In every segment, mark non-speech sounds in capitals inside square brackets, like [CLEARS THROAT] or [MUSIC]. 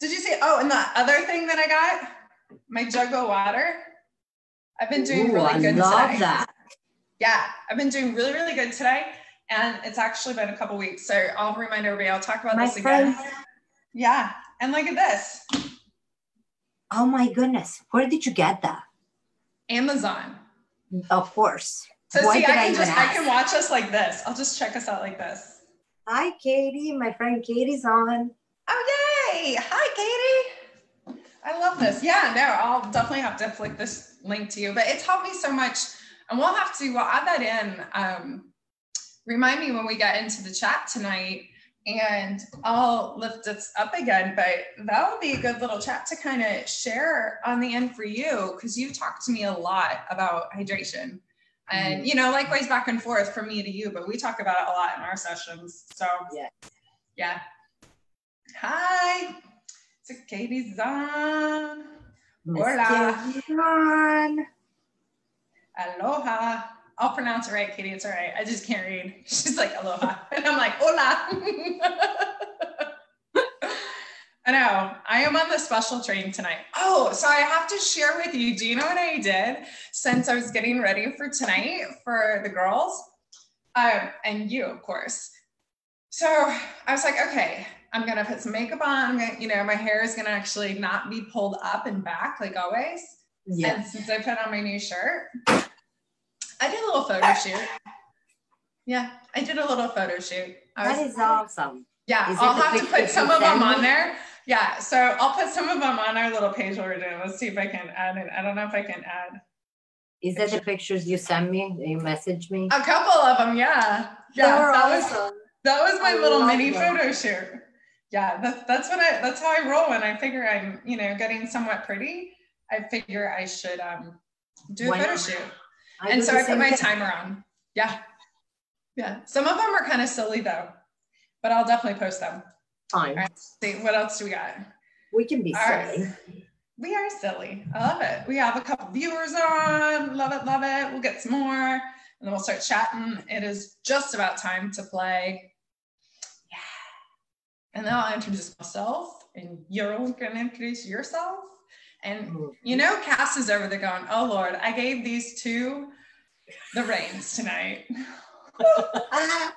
Did you see? Oh, and the other thing that I got, my jug of water. I've been doing Ooh, really I good love today. that. Yeah, I've been doing really, really good today. And it's actually been a couple weeks. So I'll remind everybody, I'll talk about My this friend, again. Yeah. And look at this oh my goodness, where did you get that? Amazon. Of course. So Why see, I can even just I can watch us like this. I'll just check us out like this. Hi, Katie. My friend Katie's on. Oh Hi, Katie. I love this. Yeah, no, I'll definitely have to flick this link to you. But it's helped me so much, and we'll have to. We'll add that in. Um, remind me when we get into the chat tonight, and I'll lift this up again. But that would be a good little chat to kind of share on the end for you because you talked to me a lot about hydration. And you know, likewise back and forth from me to you, but we talk about it a lot in our sessions. So Yeah. yeah. Hi, it's Katie Zahn. Miss Hola. Katie's on. Aloha. I'll pronounce it right, Katie. It's all right. I just can't read. She's like aloha, [LAUGHS] and I'm like hola. [LAUGHS] I know. I am on the special train tonight. Oh, so I have to share with you. Do you know what I did since I was getting ready for tonight for the girls, um, and you, of course. So I was like, okay, I'm gonna put some makeup on. I'm gonna, you know, my hair is gonna actually not be pulled up and back like always. Yeah. And since I put on my new shirt, I did a little photo shoot. Yeah, I did a little photo shoot. I That was- is awesome. yeah, Is I'll have to put some of them on there. Yeah, so I'll put some of them on our little page we're doing. Let's see if I can add it. I don't know if I can add Is that the pictures you sent me? You messaged me? a couple of them. Yeah, yeah, that was that was my I little mini photo shoot. Yeah, that's that's what I that's how I roll when I figure I'm you know getting somewhat pretty. I figure I should um do a Why photo not? shoot. I and so I put my thing. timer on. Yeah. Yeah. Some of them are kind of silly though, but I'll definitely post them. Fine. Right. See, what else do we got? We can be All right. silly. We are silly. I love it. We have a couple viewers on. Love it, love it. We'll get some more and then we'll start chatting. It is just about time to play. And then I'll introduce myself and you're going to introduce yourself. And Mm. you know, Cass is over there going, Oh Lord, I gave these two the reins tonight. [LAUGHS] I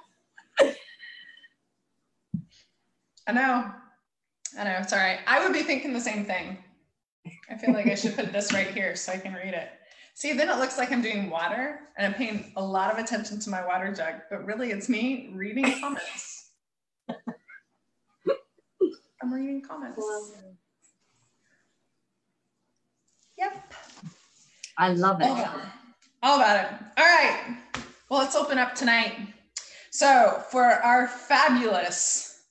know. I know. It's all right. I would be thinking the same thing. I feel like I should put this right here so I can read it. See, then it looks like I'm doing water and I'm paying a lot of attention to my water jug, but really it's me reading comments. [LAUGHS] I'm reading comments. Yep. I love it. All about it. All about it. All right. Well, let's open up tonight. So, for our fabulous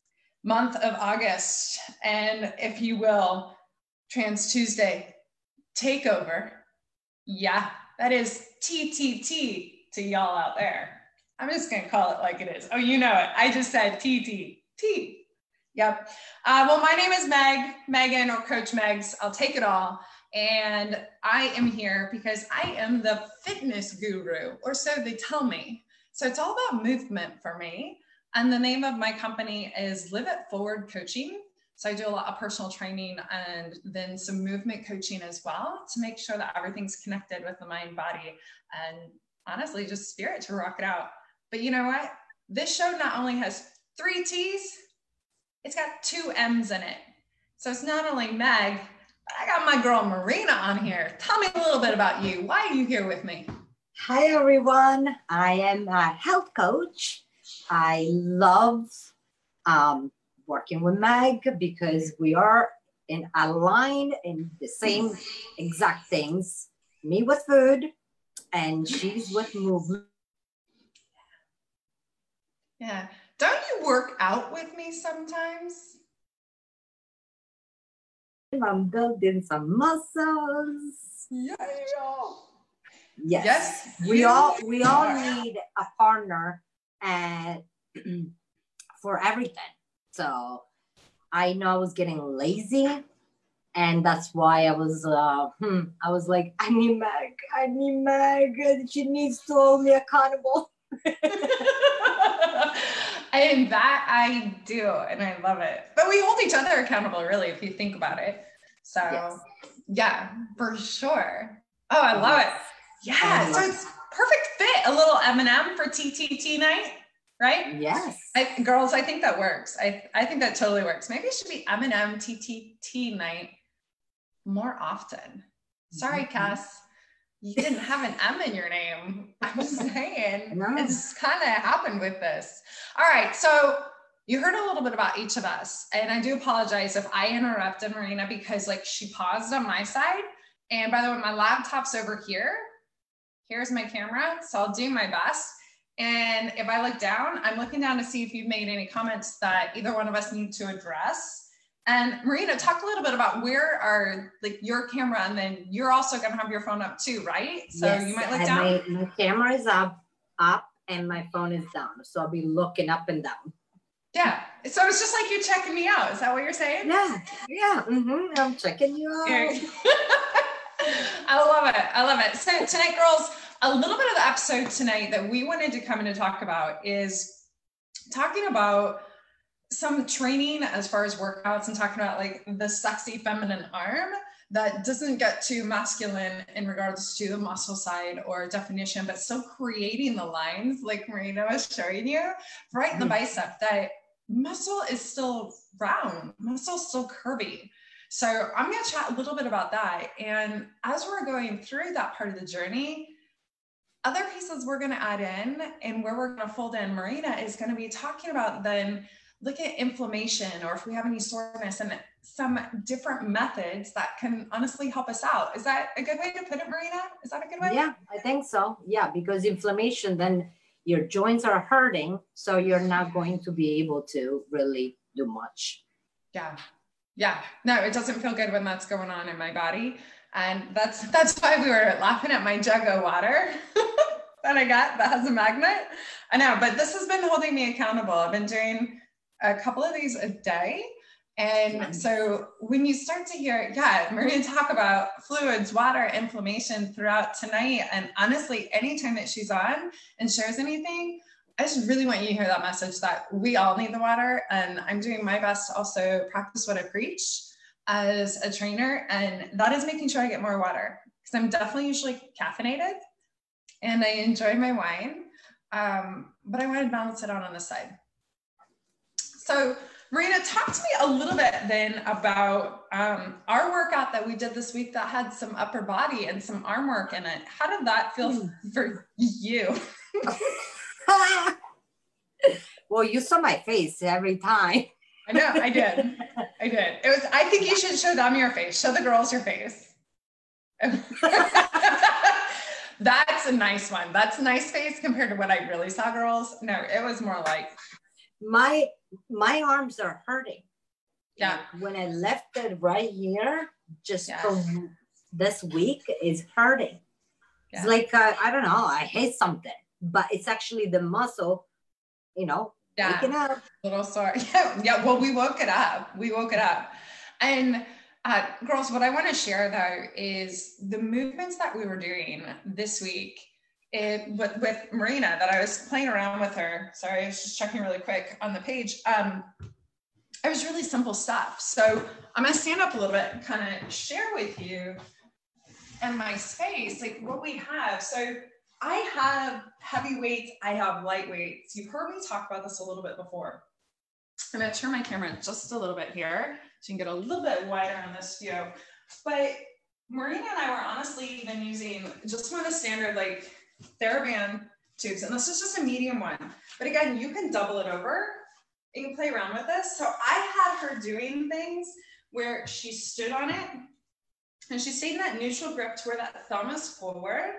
month of August, and if you will, Trans Tuesday takeover. Yeah, that is TTT to y'all out there. I'm just going to call it like it is. Oh, you know it. I just said TTT. Yep. Uh, well, my name is Meg, Megan, or Coach Megs. I'll take it all. And I am here because I am the fitness guru, or so they tell me. So it's all about movement for me. And the name of my company is Live It Forward Coaching. So I do a lot of personal training and then some movement coaching as well to make sure that everything's connected with the mind, body, and honestly, just spirit to rock it out. But you know what? This show not only has three T's, it's got two M's in it. So it's not only Meg, but I got my girl Marina on here. Tell me a little bit about you. Why are you here with me? Hi, everyone. I am a health coach. I love um, working with Meg because we are in aligned in the same exact things. Me with food, and she's with movement. Yeah. Don't you work out with me sometimes? I'm building some muscles. Yeah. Yes. Yes, we all we all need a partner and [CLEARS THROAT] for everything. So I know I was getting lazy and that's why I was uh hmm, I was like, I need Meg, I need Meg, she needs to hold me accountable. [LAUGHS] and that I do, and I love it. But we hold each other accountable, really, if you think about it. So, yes. yeah, for sure. Oh, I love it. Yeah, so it's perfect fit. A little M&M for TTT night, right? Yes. I, girls, I think that works. I, I think that totally works. Maybe it should be M&M TTT night more often. Sorry, mm-hmm. Cass you didn't have an M in your name. [LAUGHS] I'm saying no. it's kind of happened with this. All right. So you heard a little bit about each of us. And I do apologize if I interrupted Marina because like she paused on my side. And by the way, my laptop's over here. Here's my camera. So I'll do my best. And if I look down, I'm looking down to see if you've made any comments that either one of us need to address. And Marina, talk a little bit about where are like your camera, and then you're also going to have your phone up too, right? So yes, you might look down. My, my camera is up, up, and my phone is down. So I'll be looking up and down. Yeah. So it's just like you're checking me out. Is that what you're saying? Yeah. Yeah. Mm-hmm. I'm checking you out. [LAUGHS] I love it. I love it. So tonight, girls, a little bit of the episode tonight that we wanted to come in and talk about is talking about some training as far as workouts and talking about like the sexy feminine arm that doesn't get too masculine in regards to the muscle side or definition, but still creating the lines like Marina was showing you right in the mm-hmm. bicep that muscle is still round, muscle still curvy. So I'm going to chat a little bit about that. And as we're going through that part of the journey, other pieces we're going to add in and where we're going to fold in Marina is going to be talking about then look at inflammation or if we have any soreness and some different methods that can honestly help us out. Is that a good way to put it, Marina? Is that a good way? Yeah, I think so. Yeah, because inflammation, then your joints are hurting. So you're not going to be able to really do much. Yeah. Yeah. No, it doesn't feel good when that's going on in my body. And that's that's why we were laughing at my jug of water [LAUGHS] that I got that has a magnet. I know, but this has been holding me accountable. I've been doing a couple of these a day. And so when you start to hear, yeah, Maria talk about fluids, water, inflammation throughout tonight, and honestly, anytime that she's on and shares anything, I just really want you to hear that message that we all need the water. And I'm doing my best to also practice what I preach as a trainer. And that is making sure I get more water because I'm definitely usually caffeinated and I enjoy my wine. Um, but I want to balance it out on the side. So Marina, talk to me a little bit then about um, our workout that we did this week that had some upper body and some arm work in it. How did that feel mm. for you? [LAUGHS] well, you saw my face every time. I know, I did. I did. It was. I think you should show them your face. Show the girls your face. [LAUGHS] That's a nice one. That's a nice face compared to what I really saw, girls. No, it was more like my my arms are hurting. Yeah. When I left it right here, just yeah. from this week is hurting. Yeah. It's like uh, I don't know. I hate something, but it's actually the muscle. You know, yeah. waking up. Little sore. [LAUGHS] Yeah. Yeah. Well, we woke it up. We woke it up, and. Uh, girls, what I want to share though is the movements that we were doing this week it, with, with Marina that I was playing around with her. Sorry, I was just checking really quick on the page. Um, it was really simple stuff. So I'm gonna stand up a little bit and kind of share with you and my space, like what we have. So I have heavy weights, I have light weights. You've heard me talk about this a little bit before. I'm gonna turn my camera just a little bit here so you can get a little bit wider on this view. But Marina and I were honestly even using just one of the standard like TheraBand tubes, and this is just a medium one. But again, you can double it over. You can play around with this. So I had her doing things where she stood on it and she stayed in that neutral grip to where that thumb is forward.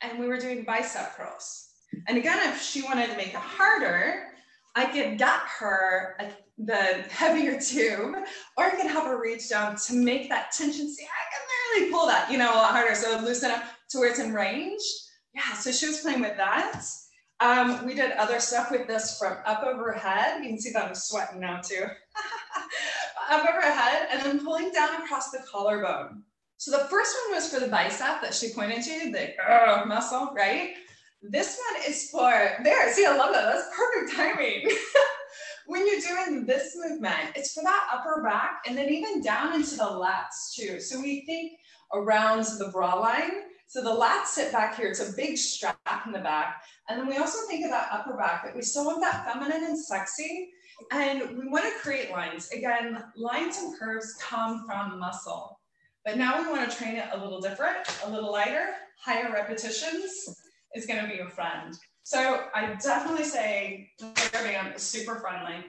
And we were doing bicep curls. And again, if she wanted to make it harder, I could get her a, the heavier [LAUGHS] tube, or I could have her reach down to make that tension. See, I can literally pull that, you know, a lot harder. So loosen up to where it's in range yeah, so she was playing with that. Um, we did other stuff with this from up over her head. You can see that I'm sweating now too. [LAUGHS] up over her head and then pulling down across the collarbone. So the first one was for the bicep that she pointed to, the uh, muscle, right? This one is for, there, see, I love that. That's perfect timing. [LAUGHS] when you're doing this movement, it's for that upper back and then even down into the lats too. So we think around the bra line. So the lats sit back here. It's a big strap in the back. And then we also think of that upper back that we still want that feminine and sexy. And we want to create lines. Again, lines and curves come from muscle. But now we want to train it a little different, a little lighter, higher repetitions is going to be your friend. So I definitely say band is super friendly.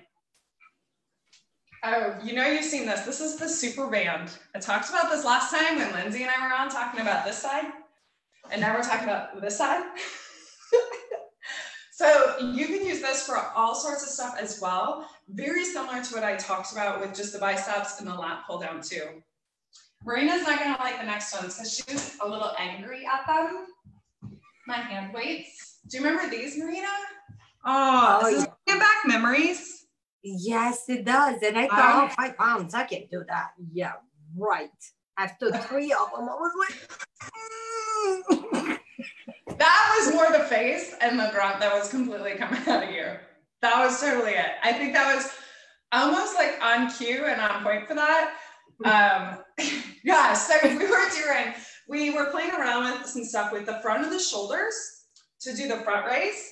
Oh, you know you've seen this. This is the super band. I talked about this last time when Lindsay and I were on talking about this side. And now we're talking about this side. [LAUGHS] so you can use this for all sorts of stuff as well. Very similar to what I talked about with just the biceps and the lat pull down too. Marina's not gonna like the next ones because she was a little angry at them. My hand weights. Do you remember these, Marina? Oh, oh yeah. back memories? Yes, it does. And I thought, oh, five pounds, I can do that. Yeah, right. After three of them, I was like, that was more the face and the grunt that was completely coming out of you. That was totally it. I think that was almost like on cue and on point for that. Um, [LAUGHS] yeah, so [LAUGHS] we were doing, we were playing around with some stuff with the front of the shoulders to do the front raise.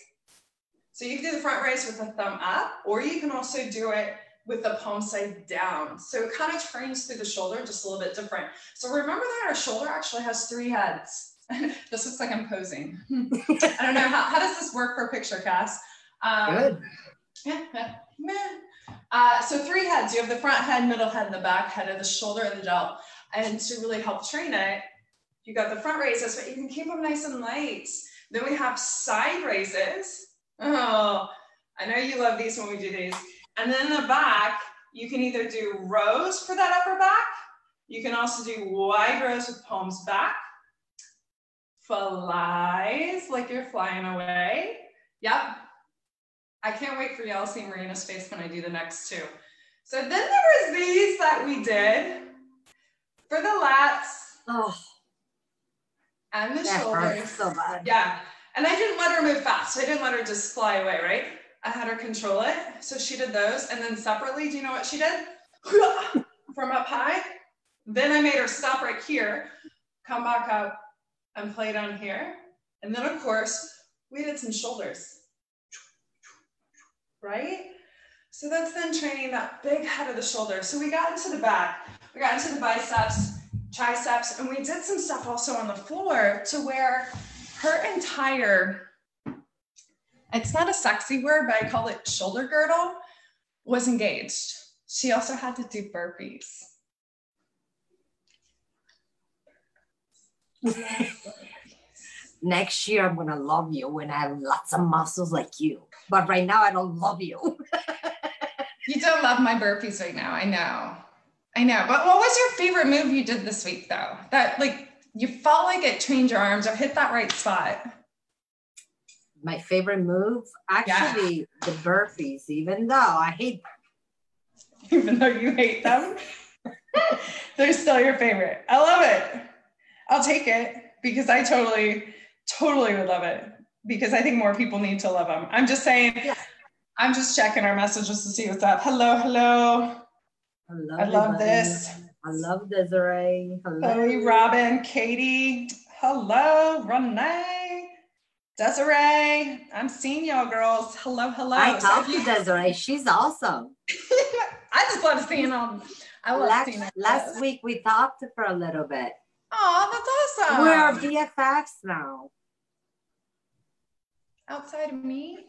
So you can do the front raise with a thumb up, or you can also do it with the palm side down. So it kind of trains through the shoulder, just a little bit different. So remember that our shoulder actually has three heads. [LAUGHS] this looks like I'm posing. [LAUGHS] I don't know, how, how does this work for picture, Cass? Um, Good. Yeah, yeah, uh, so three heads. You have the front head, middle head, and the back head of the shoulder and the delt. And to really help train it, you got the front raises, but you can keep them nice and light. Then we have side raises. Oh, I know you love these when we do these. And then the back, you can either do rows for that upper back. You can also do wide rows with palms back. Flies like you're flying away. Yep, I can't wait for y'all to see Marina's face when I do the next two. So then there was these that we did for the lats. Oh. And the shoulders. so bad. Yeah. And I didn't let her move fast. I didn't let her just fly away, right? I had her control it. So she did those. And then separately, do you know what she did? [LAUGHS] From up high. Then I made her stop right here, come back up and play down here. And then of course, we did some shoulders right? So that's then training that big head of the shoulder. So we got into the back, we got into the biceps, triceps, and we did some stuff also on the floor to where her entire, it's not a sexy word, but I call it shoulder girdle, was engaged. She also had to do burpees. Next year, I'm gonna love you when I have lots of muscles like you but right now I don't love you. [LAUGHS] you don't love my burpees right now. I know. I know. But what was your favorite move you did this week though? That like you felt like it trained your arms or hit that right spot. My favorite move? Actually, yeah. the burpees, even though I hate them. [LAUGHS] Even though you hate them, [LAUGHS] they're still your favorite. I love it. I'll take it because I totally, totally would love it because I think more people need to love them. I'm just saying, yeah. I'm just checking our messages to see what's up. Hello, hello. Hello, I love this. I love Desiree. Hello. Hey, Robin, Katie. Hello, Renee. Desiree, I'm seeing y'all girls. Hello, hello. I talked to Desiree. She's awesome. [LAUGHS] I just love seeing them. I love last, seeing them. Last week we talked for a little bit. Oh, that's awesome. We're BFFs now outside of me?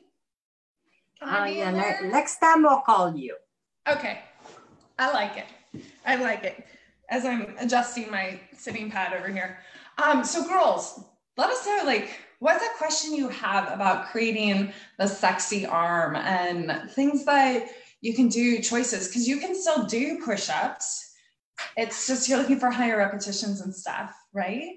Can I uh, be yeah, ne- next time we'll call you. Okay. I like it. I like it. As I'm adjusting my sitting pad over here. Um, so girls, let us know like what's a question you have about creating the sexy arm and things that you can do choices because you can still do push-ups. It's just you're looking for higher repetitions and stuff, right?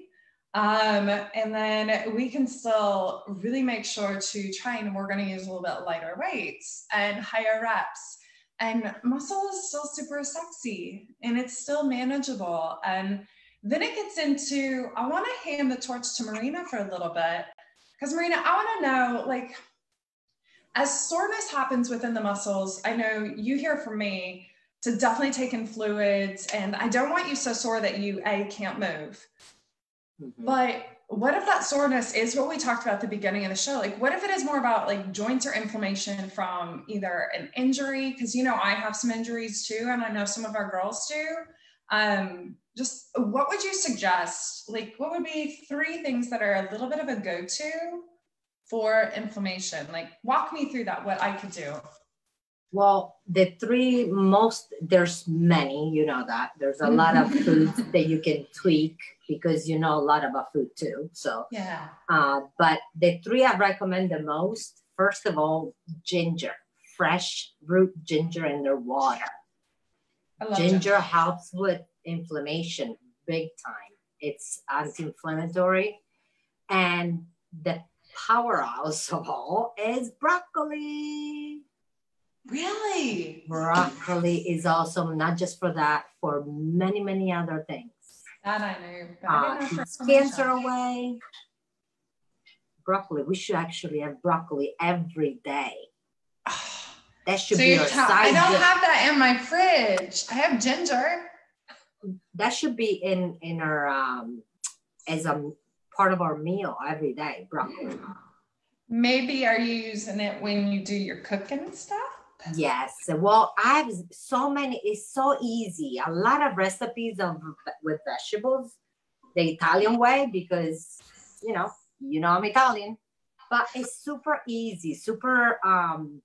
Um, and then we can still really make sure to try and we're going to use a little bit lighter weights and higher reps. And muscle is still super sexy and it's still manageable. And then it gets into I want to hand the torch to Marina for a little bit Because Marina, I want to know, like, as soreness happens within the muscles, I know you hear from me to definitely take in fluids, and I don't want you so sore that you a can't move. Mm-hmm. But what if that soreness is what we talked about at the beginning of the show? Like, what if it is more about like joints or inflammation from either an injury? Because you know, I have some injuries too, and I know some of our girls do. Um, just what would you suggest? Like, what would be three things that are a little bit of a go to for inflammation? Like, walk me through that, what I could do. Well, the three most, there's many, you know that. There's a lot of foods that you can tweak because you know a lot about food too. So, yeah. Uh, but the three I recommend the most, first of all, ginger, fresh root ginger in their water. Ginger, ginger helps with inflammation big time. It's anti-inflammatory. And the powerhouse of all [LAUGHS] is broccoli. Really? Broccoli is awesome, not just for that, for many, many other things. That I knew. Uh, keeps cancer away. Broccoli. We should actually have broccoli every day. [SIGHS] That should so be our side. I don't have that in my fridge. I have ginger. That should be in in our um as a part of our meal every day. Broccoli. Maybe are you using it when you do your cooking stuff? Yes. Well, I have so many. It's so easy. A lot of recipes of with vegetables, the Italian way, because you know, you know I'm Italian, but it's super easy, super um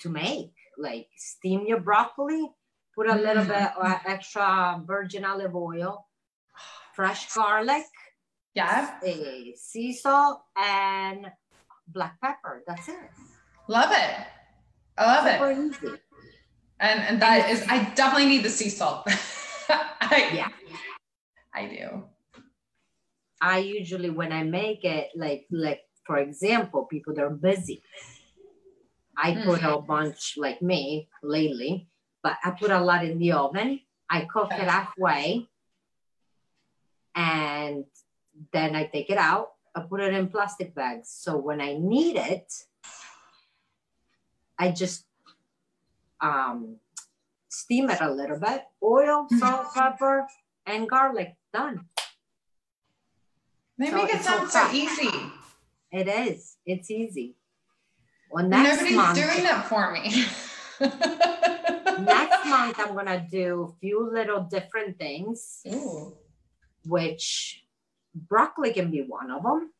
to make. Like steam your broccoli, put a little mm. bit of extra virgin olive oil, fresh garlic, yeah, a sea salt, and black pepper. That's it. Love it. I love it. Easy. And and that is I definitely need the sea salt. [LAUGHS] I, yeah. I do. I usually when I make it like like for example, people that are busy. I mm. put a bunch like me lately, but I put a lot in the oven. I cook it halfway and then I take it out. I put it in plastic bags. So when I need it, I just um, steam it a little bit. Oil, salt, pepper, and garlic. Done. They so make it sound so easy. It is. It's easy. Well, next Nobody's month, doing that for me. [LAUGHS] next [LAUGHS] month, I'm gonna do a few little different things, Ooh. which broccoli can be one of them.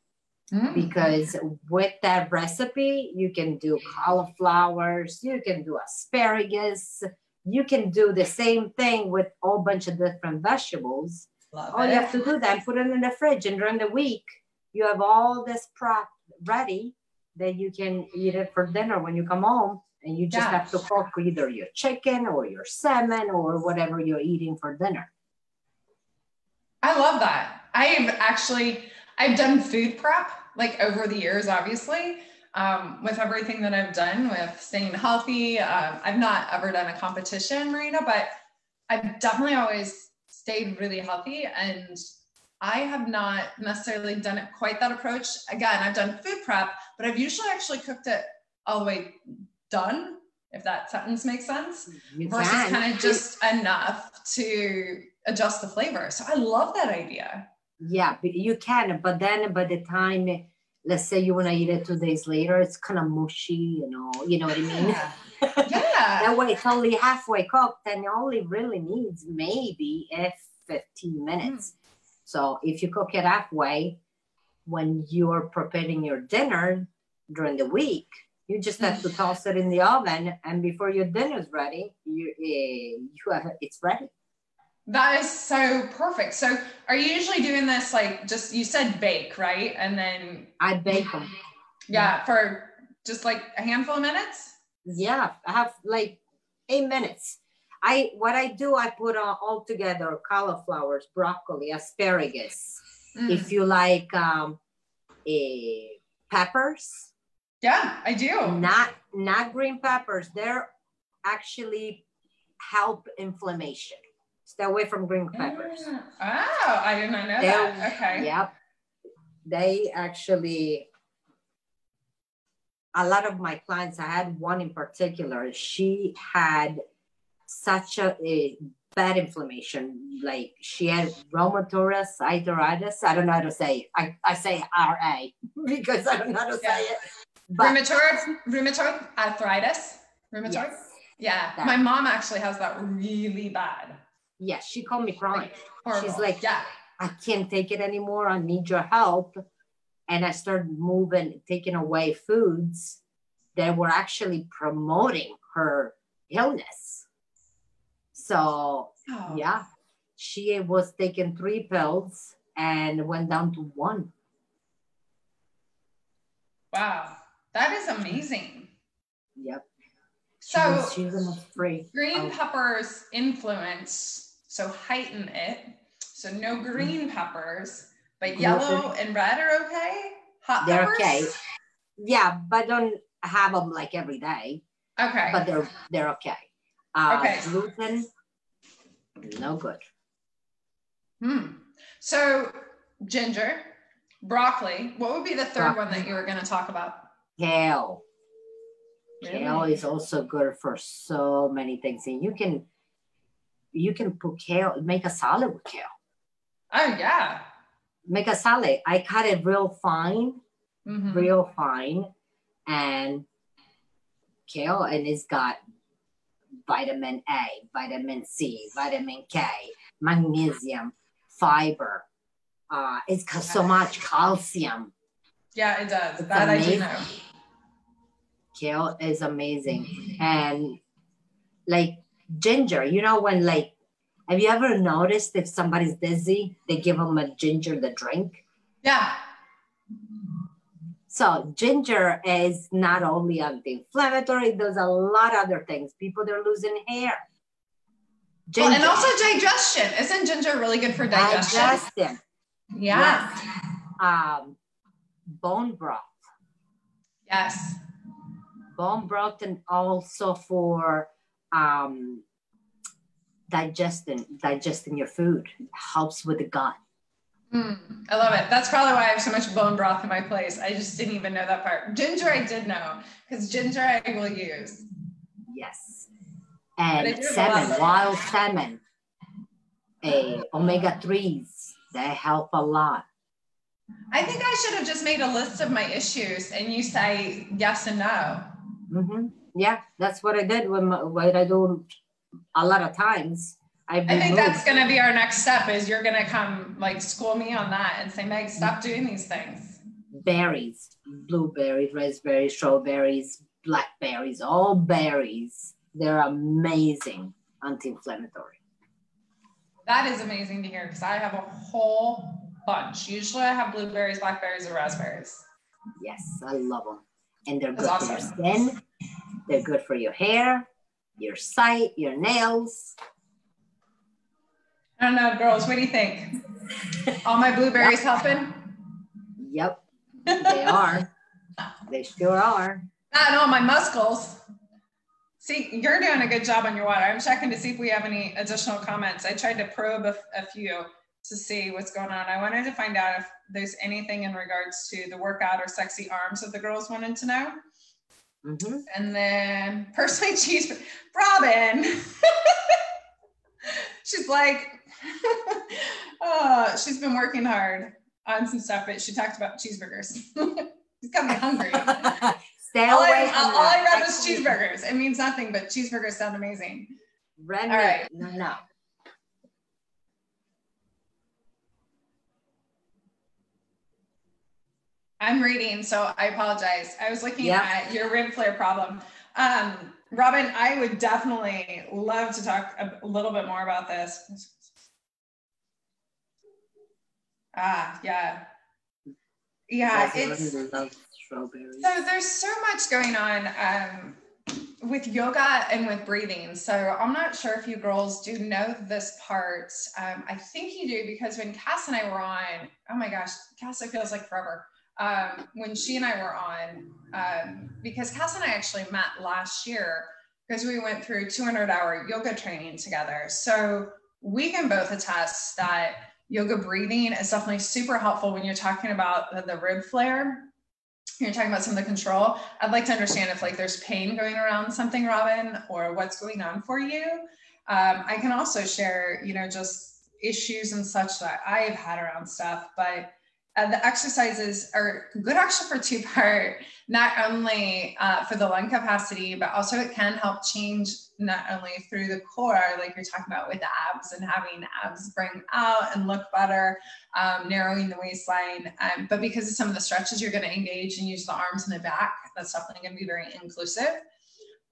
Mm. Because with that recipe, you can do cauliflowers, you can do asparagus, you can do the same thing with a whole bunch of different vegetables. Love all it. you have to do then put it in the fridge, and during the week, you have all this prep ready that you can eat it for dinner when you come home. And you just have to cook either your chicken or your salmon or whatever you're eating for dinner. I love that. I've actually I've done food prep like over the years, obviously. Um, with everything that I've done with staying healthy, um, I've not ever done a competition, Marina, but I've definitely always stayed really healthy. And I have not necessarily done it quite that approach. Again, I've done food prep, but I've usually actually cooked it all the way done, if that sentence makes sense, you versus kind of just enough to adjust the flavor. So I love that idea. Yeah, you can, but then by the time, let's say you want to eat it two days later, it's kind of mushy, you know, you know what I mean? Yeah. [LAUGHS] yeah. that way it's only halfway cooked and it only really needs maybe if 15 minutes. Mm. So if you cook it halfway, when you're preparing your dinner during the week, you just have to toss it in the oven, and before your dinner is ready, you uh, you have it's ready. That is so perfect. So are you usually doing this like just you said bake, right? And then I bake them. Yeah, for just like a handful of minutes? Yeah, I have like eight minutes. I what I do, I put uh, all together cauliflowers, broccoli, asparagus. Mm. If you like um a eh, peppers. Yeah, I do. Not not green peppers. They're actually help inflammation. Stay away from green peppers. Oh, I did not know They're, that. Okay. Yep. They actually a lot of my clients, I had one in particular, she had such a, a bad inflammation. Like she had rheumatoid arthritis. I don't know how to say it. I, I say RA [LAUGHS] because I don't know how to yeah. say it. But, rheumatoid, rheumatoid arthritis. Rheumatoid? Yes. Yeah. That. My mom actually has that really bad. Yes. She called me crying. Like, She's like, yeah. I can't take it anymore. I need your help. And I started moving, taking away foods that were actually promoting her illness. So, oh. yeah, she was taking three pills and went down to one. Wow, that is amazing. Yep. So, she's, she's free. green oh. peppers influence, so heighten it. So, no green peppers, but yellow and red are okay. Hot peppers. They're peppers? okay. Yeah, but don't have them like every day. Okay. But they're they're okay. Uh, okay. Gluten, no good. Hmm. So ginger, broccoli. What would be the third broccoli. one that you were going to talk about? Kale. Really? Kale is also good for so many things, and you can you can put kale, make a salad with kale. Oh yeah. Make a salad. I cut it real fine, mm-hmm. real fine, and kale, and it's got vitamin A, vitamin C, vitamin K, magnesium, fiber. Uh, it's got so much calcium. Yeah, it does. It's that amazing. I do know. Kale is amazing. And like ginger, you know, when like, have you ever noticed if somebody's dizzy, they give them a ginger to drink? Yeah. So ginger is not only anti-inflammatory, there's a lot of other things. People they're losing hair. Ginger. Well, and also digestion. Isn't ginger really good for digestion? Digestion. Yeah. Yes. Um, bone broth. Yes. Bone broth and also for um, digesting digesting your food helps with the gut. Mm, I love it. That's probably why I have so much bone broth in my place. I just didn't even know that part. Ginger, I did know because ginger I will use. Yes. And salmon, wild salmon, a omega 3s, they help a lot. I think I should have just made a list of my issues and you say yes and no. Mm-hmm. Yeah, that's what I did when, what I do a lot of times. I think moved. that's going to be our next step is you're going to come like school me on that and say, Meg, stop doing these things. Berries, blueberries, raspberries, strawberries, blackberries, all berries. They're amazing anti-inflammatory. That is amazing to hear because I have a whole bunch. Usually I have blueberries, blackberries, or raspberries. Yes, I love them. And they're good awesome. skin. They're good for your hair, your sight, your nails. I don't know, girls. What do you think? All my blueberries yep. helping? Yep, [LAUGHS] they are. they sure are. Not all my muscles. See, you're doing a good job on your water. I'm checking to see if we have any additional comments. I tried to probe a, a few to see what's going on. I wanted to find out if there's anything in regards to the workout or sexy arms that the girls wanted to know. Mm-hmm. And then personally, [LAUGHS] cheese, Robin. [LAUGHS] She's like, [LAUGHS] oh, she's been working hard on some stuff, but she talked about cheeseburgers. She's got me hungry. Stay all away I, from all, all I read was cheeseburgers. It means nothing, but cheeseburgers sound amazing. Red all right. No, no. I'm reading, so I apologize. I was looking at your rib flare problem. Um, Robin, I would definitely love to talk a, a little bit more about this. Ah, yeah. Yeah, it's so there's so much going on um, with yoga and with breathing. So I'm not sure if you girls do know this part. Um, I think you do because when Cass and I were on, oh my gosh, Cass, it feels like forever. Um, when she and I were on, um, because Cass and I actually met last year because we went through 200 hour yoga training together. So we can both attest that yoga breathing is definitely super helpful when you're talking about the, the rib flare. you're talking about some of the control. I'd like to understand if like there's pain going around something, Robin, or what's going on for you. Um, I can also share, you know, just issues and such that I've had around stuff, but uh, the exercises are good actually for two [LAUGHS] part, not only uh, for the lung capacity, but also it can help change not only through the core, like you're talking about with the abs and having abs bring out and look better, um, narrowing the waistline, um, but because of some of the stretches you're going to engage and use the arms and the back, that's definitely going to be very inclusive.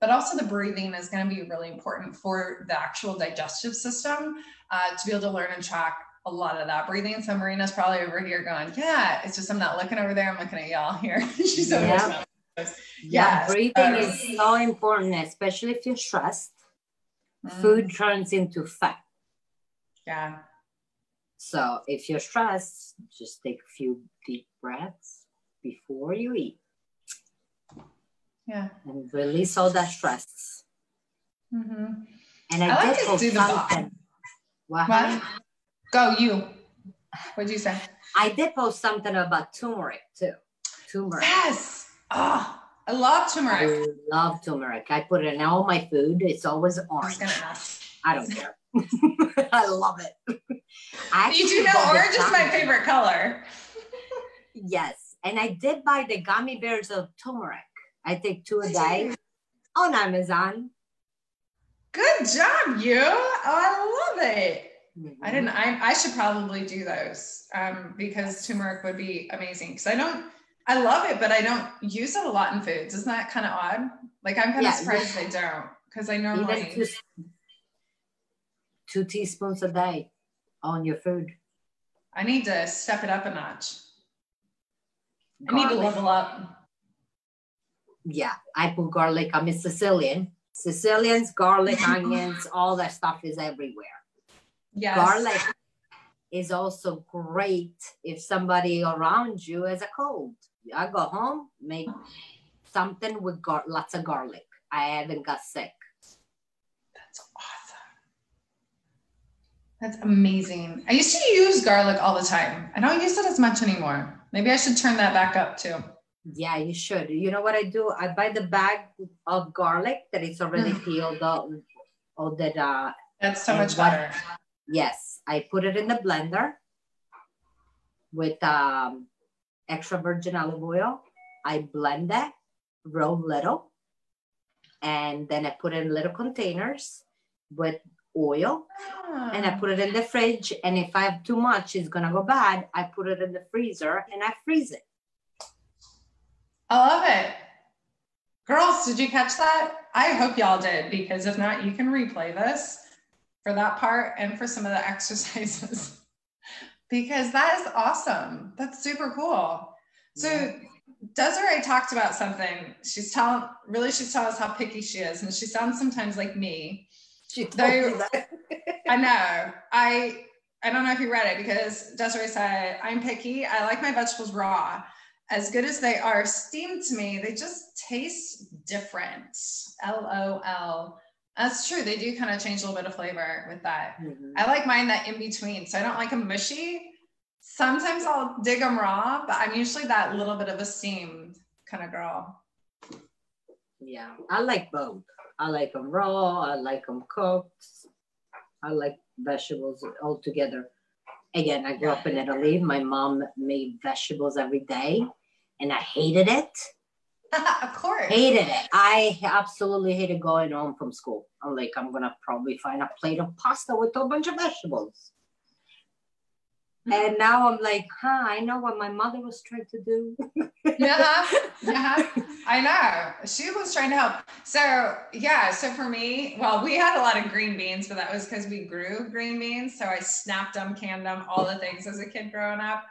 But also the breathing is going to be really important for the actual digestive system uh, to be able to learn and track a lot of that breathing. So Marina's probably over here going, yeah, it's just I'm not looking over there. I'm looking at y'all here. [LAUGHS] She's over yeah. Yeah, breathing is so important, especially if you're stressed. Mm. Food turns into fat. Yeah. So if you're stressed, just take a few deep breaths before you eat. Yeah. And release all that stress. Mm-hmm. And I, I like post something. What? what? Go you. What'd you say? I did post something about turmeric too. Turmeric. Yes. Oh, I love turmeric. I love turmeric. I put it in all my food. It's always orange. I, don't care. [LAUGHS] I love it. I you do know orange is my favorite color. yes. And I did buy the gummy bears of turmeric. I take two a day on Amazon. Good job, you. Oh, I love it. Mm-hmm. I didn't. I, I should probably do those um, because turmeric would be amazing. Because I don't. I love it, but I don't use it a lot in foods. Isn't that kind of odd? Like I'm kind yeah, of surprised I don't because I normally two, two teaspoons a day on your food. I need to step it up a notch. Garlic. I need to level up. Yeah, I put garlic. I'm a Sicilian. Sicilians, garlic, [LAUGHS] onions, all that stuff is everywhere. Yes. Garlic is also great if somebody around you has a cold. I go home, make something with gar- lots of garlic. I haven't got sick. That's awesome. That's amazing. I used to use garlic all the time. I don't use it as much anymore. Maybe I should turn that back up too. Yeah, you should. You know what I do? I buy the bag of garlic that is already [SIGHS] peeled out. Or that uh that's so much better. Yes, I put it in the blender with um, extra virgin olive oil. I blend it real little, and then I put it in little containers with oil, and I put it in the fridge. And if I have too much, it's gonna go bad. I put it in the freezer and I freeze it. I love it. Girls, did you catch that? I hope y'all did because if not, you can replay this for that part and for some of the [LAUGHS] exercises because that is awesome. That's super cool. So yeah. Desiree talked about something. She's telling really she's telling us how picky she is, and she sounds sometimes like me. She told Though, me that. [LAUGHS] I know. I I don't know if you read it because Desiree said, I'm picky. I like my vegetables raw. As good as they are steamed to me, they just taste different. LOL. That's true. They do kind of change a little bit of flavor with that. Mm-hmm. I like mine that in between. So I don't like them mushy. Sometimes I'll dig them raw, but I'm usually that little bit of a steamed kind of girl. Yeah, I like both. I like them raw. I like them cooked. I like vegetables all together. Again, I grew up in Italy. My mom made vegetables every day, and I hated it [LAUGHS] of course. Hated it. I absolutely hated going home from school. I'm like, I'm gonna probably find a plate of pasta with a bunch of vegetables. Mm-hmm. And now I'm like, huh, I know what my mother was trying to do. yeah, [LAUGHS] yeah, I know. She was trying to help. So, yeah, so for me, well, we had a lot of green beans, but that was because we grew green beans. So I snapped them, canned them, all the things as a kid growing up.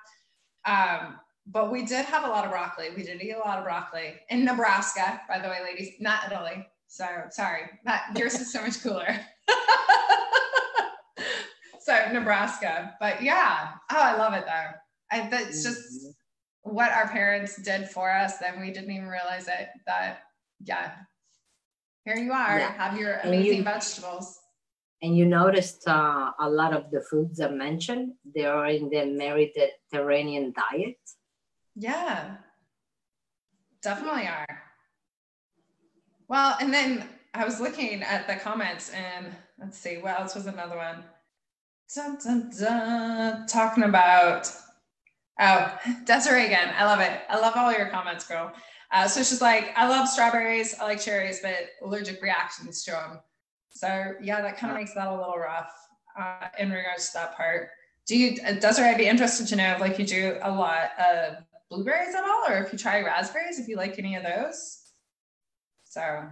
Um, but we did have a lot of broccoli. We did eat a lot of broccoli in Nebraska, by the way, ladies, not Italy. So sorry, that yours is so much cooler. [LAUGHS] so Nebraska, but yeah, oh, I love it though. I, that's just mm-hmm. what our parents did for us. Then we didn't even realize it. That yeah, here you are, yeah. have your amazing you, vegetables. And you noticed uh, a lot of the foods I mentioned, they are in the Mediterranean diet. Yeah. definitely are. Well, and then I was looking at the comments and let's see, what else was another one? Dun, dun, dun, talking about, oh, [LAUGHS] Desiree again. I love it. I love all your comments, girl. Uh, so she's like, I love strawberries. I like cherries, but allergic reactions to them. So yeah, that kind of makes that a little rough uh, in regards to that part. Do you, Desiree, I'd be interested to know like you do a lot of blueberries at all, or if you try raspberries, if you like any of those. So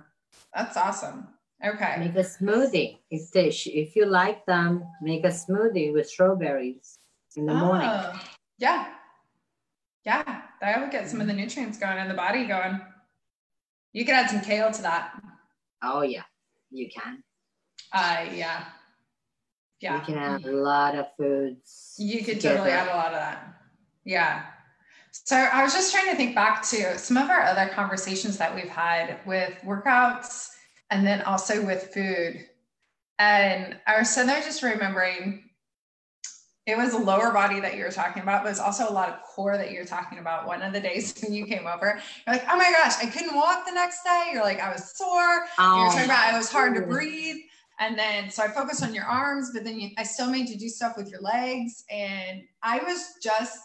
that's awesome. Okay. Make a smoothie. If they, if you like them, make a smoothie with strawberries in the oh, morning. Yeah. Yeah. That would get some of the nutrients going in the body going. You could add some kale to that. Oh yeah, you can. Uh yeah. Yeah. You can add a lot of foods. You could together. totally add a lot of that. Yeah. So I was just trying to think back to some of our other conversations that we've had with workouts and then also with food. And I was sitting there just remembering it was a lower body that you were talking about, but it's also a lot of core that you're talking about. One of the days [LAUGHS] when you came over, you're like, oh my gosh, I couldn't walk the next day. You're like, I was sore. Oh, you're talking about it was hard to oh. breathe. And then, so I focused on your arms, but then you, I still made you do stuff with your legs. And I was just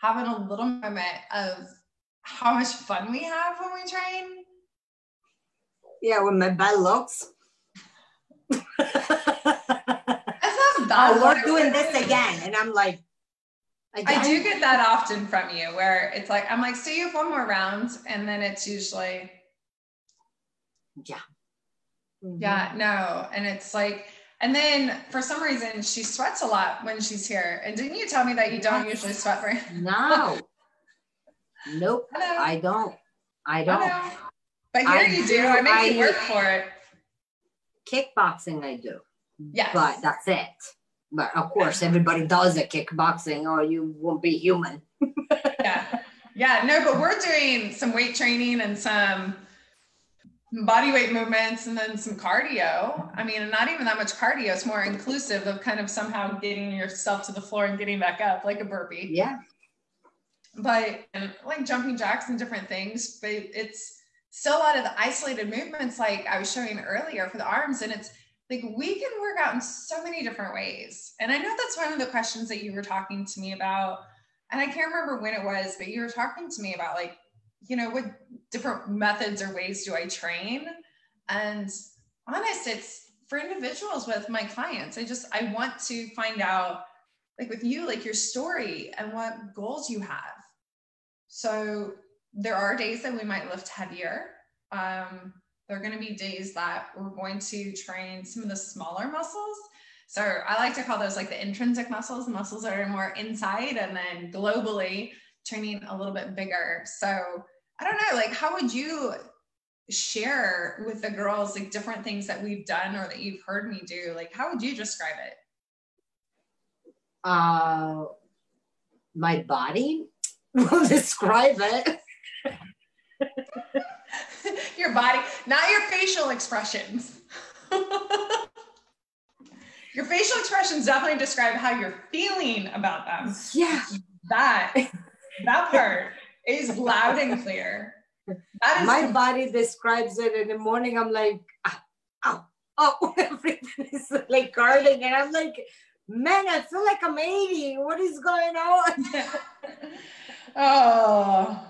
having a little moment of how much fun we have when we train. Yeah, when my butt looks. oh, we're doing this again. And I'm like, again? I do get that often from you where it's like, I'm like, so you have one more round. And then it's usually, yeah. Mm-hmm. Yeah, no. And it's like, and then for some reason she sweats a lot when she's here. And didn't you tell me that you don't usually sweat very No. nope. I, I, don't. I don't. I but here I you do. do. I make you work for it. Kickboxing I do. Yes. But that's it. But of course everybody does a kickboxing or you won't be human. [LAUGHS] yeah. Yeah. No, but we're doing some weight training and some body weight movements and then some cardio. I mean, not even that much cardio. It's more inclusive of kind of somehow getting yourself to the floor and getting back up like a burpee. Yeah. But like jumping jacks and different things, but it's still a lot of the isolated movements like I was showing earlier for the arms. And it's like we can work out in so many different ways. And I know that's one of the questions that you were talking to me about. And I can't remember when it was, but you were talking to me about like you know, what different methods or ways do I train? And honest, it's for individuals with my clients. I just, I want to find out, like with you, like your story and what goals you have. So there are days that we might lift heavier. Um, there are going to be days that we're going to train some of the smaller muscles. So I like to call those like the intrinsic muscles, the muscles that are more inside, and then globally training a little bit bigger. So I don't know, like how would you share with the girls like different things that we've done or that you've heard me do? Like how would you describe it? Uh my body [LAUGHS] will describe it. [LAUGHS] your body, not your facial expressions. [LAUGHS] your facial expressions definitely describe how you're feeling about them. Yeah. That that part is loud and clear. That is my body describes it in the morning. I'm like, ah, oh, oh, [LAUGHS] everything is like guarding, and I'm like, man, I feel like I'm 80. What is going on? [LAUGHS] oh.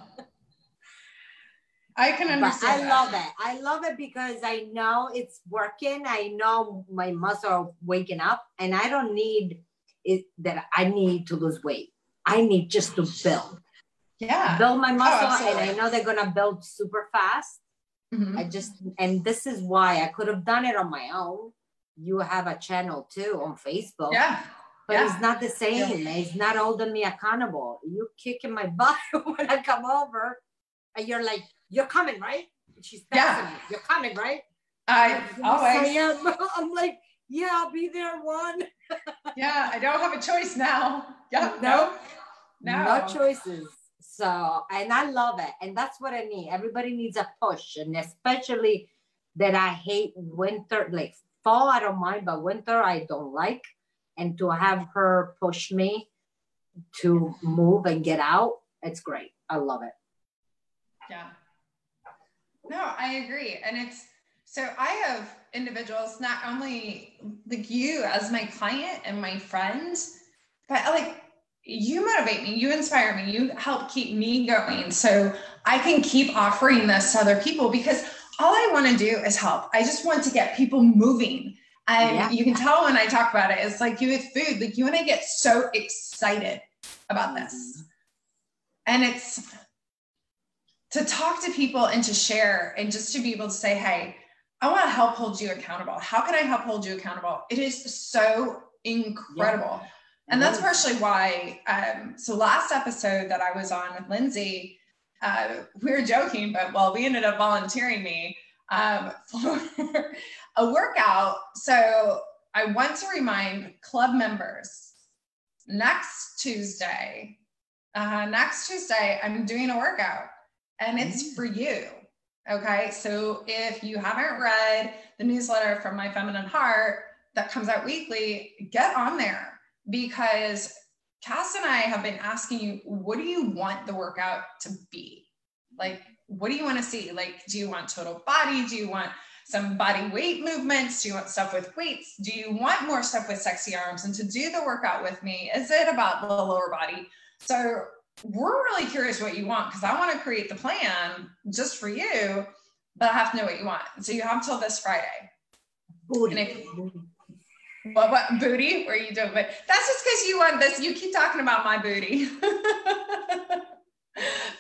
I can understand. But I love it. I love it because I know it's working. I know my muscle are waking up, and I don't need it that I need to lose weight. I need just to build. Yeah. Build my muscle oh, and i know they're gonna build super fast. Mm-hmm. i just and this is why i could have done it on my own. You have a channel too on facebook. Yeah. But yeah. it's not the same. Yeah. it's not holding me accountable. You kicking my [LAUGHS] butt when i come over and you're like you're coming right? She's yeah. me. you're coming right? I always. I [LAUGHS] i'm like yeah i'll be there one. [LAUGHS] Yeah i don't have a choice now yeah no no, no choices so, and I love it. And that's what I need. Everybody needs a push. And especially that I hate winter, like fall, I don't mind, but winter, I don't like. And to have her push me to move and get out, it's great. I love it. Yeah. No, I agree. And it's so I have individuals, not only like you as my client and my friends, but like you motivate me, you inspire me, you help keep me going. So I can keep offering this to other people because all I want to do is help. I just want to get people moving. And yeah. you can tell when I talk about it, it's like you with food, like you and I get so excited about this. Mm-hmm. And it's to talk to people and to share and just to be able to say, hey, I want to help hold you accountable. How can I help hold you accountable? It is so incredible. Yeah. And that's partially why. Um, so, last episode that I was on with Lindsay, uh, we were joking, but well, we ended up volunteering me um, [LAUGHS] for a workout. So, I want to remind club members next Tuesday, uh, next Tuesday, I'm doing a workout and it's mm. for you. Okay. So if you haven't read the newsletter from My Feminine Heart that comes out weekly, get on there because Cass and I have been asking you, what do you want the workout to be? Like, what do you want to see? Like, do you want total body? Do you want some body weight movements? Do you want stuff with weights? Do you want more stuff with sexy arms? And to do the workout with me, is it about the lower body? So we're really curious what you want because I want to create the plan just for you, but I have to know what you want. So you have till this Friday. Booty. If, what, what booty? Where you doing? But that's just because you want this. You keep talking about my booty. [LAUGHS]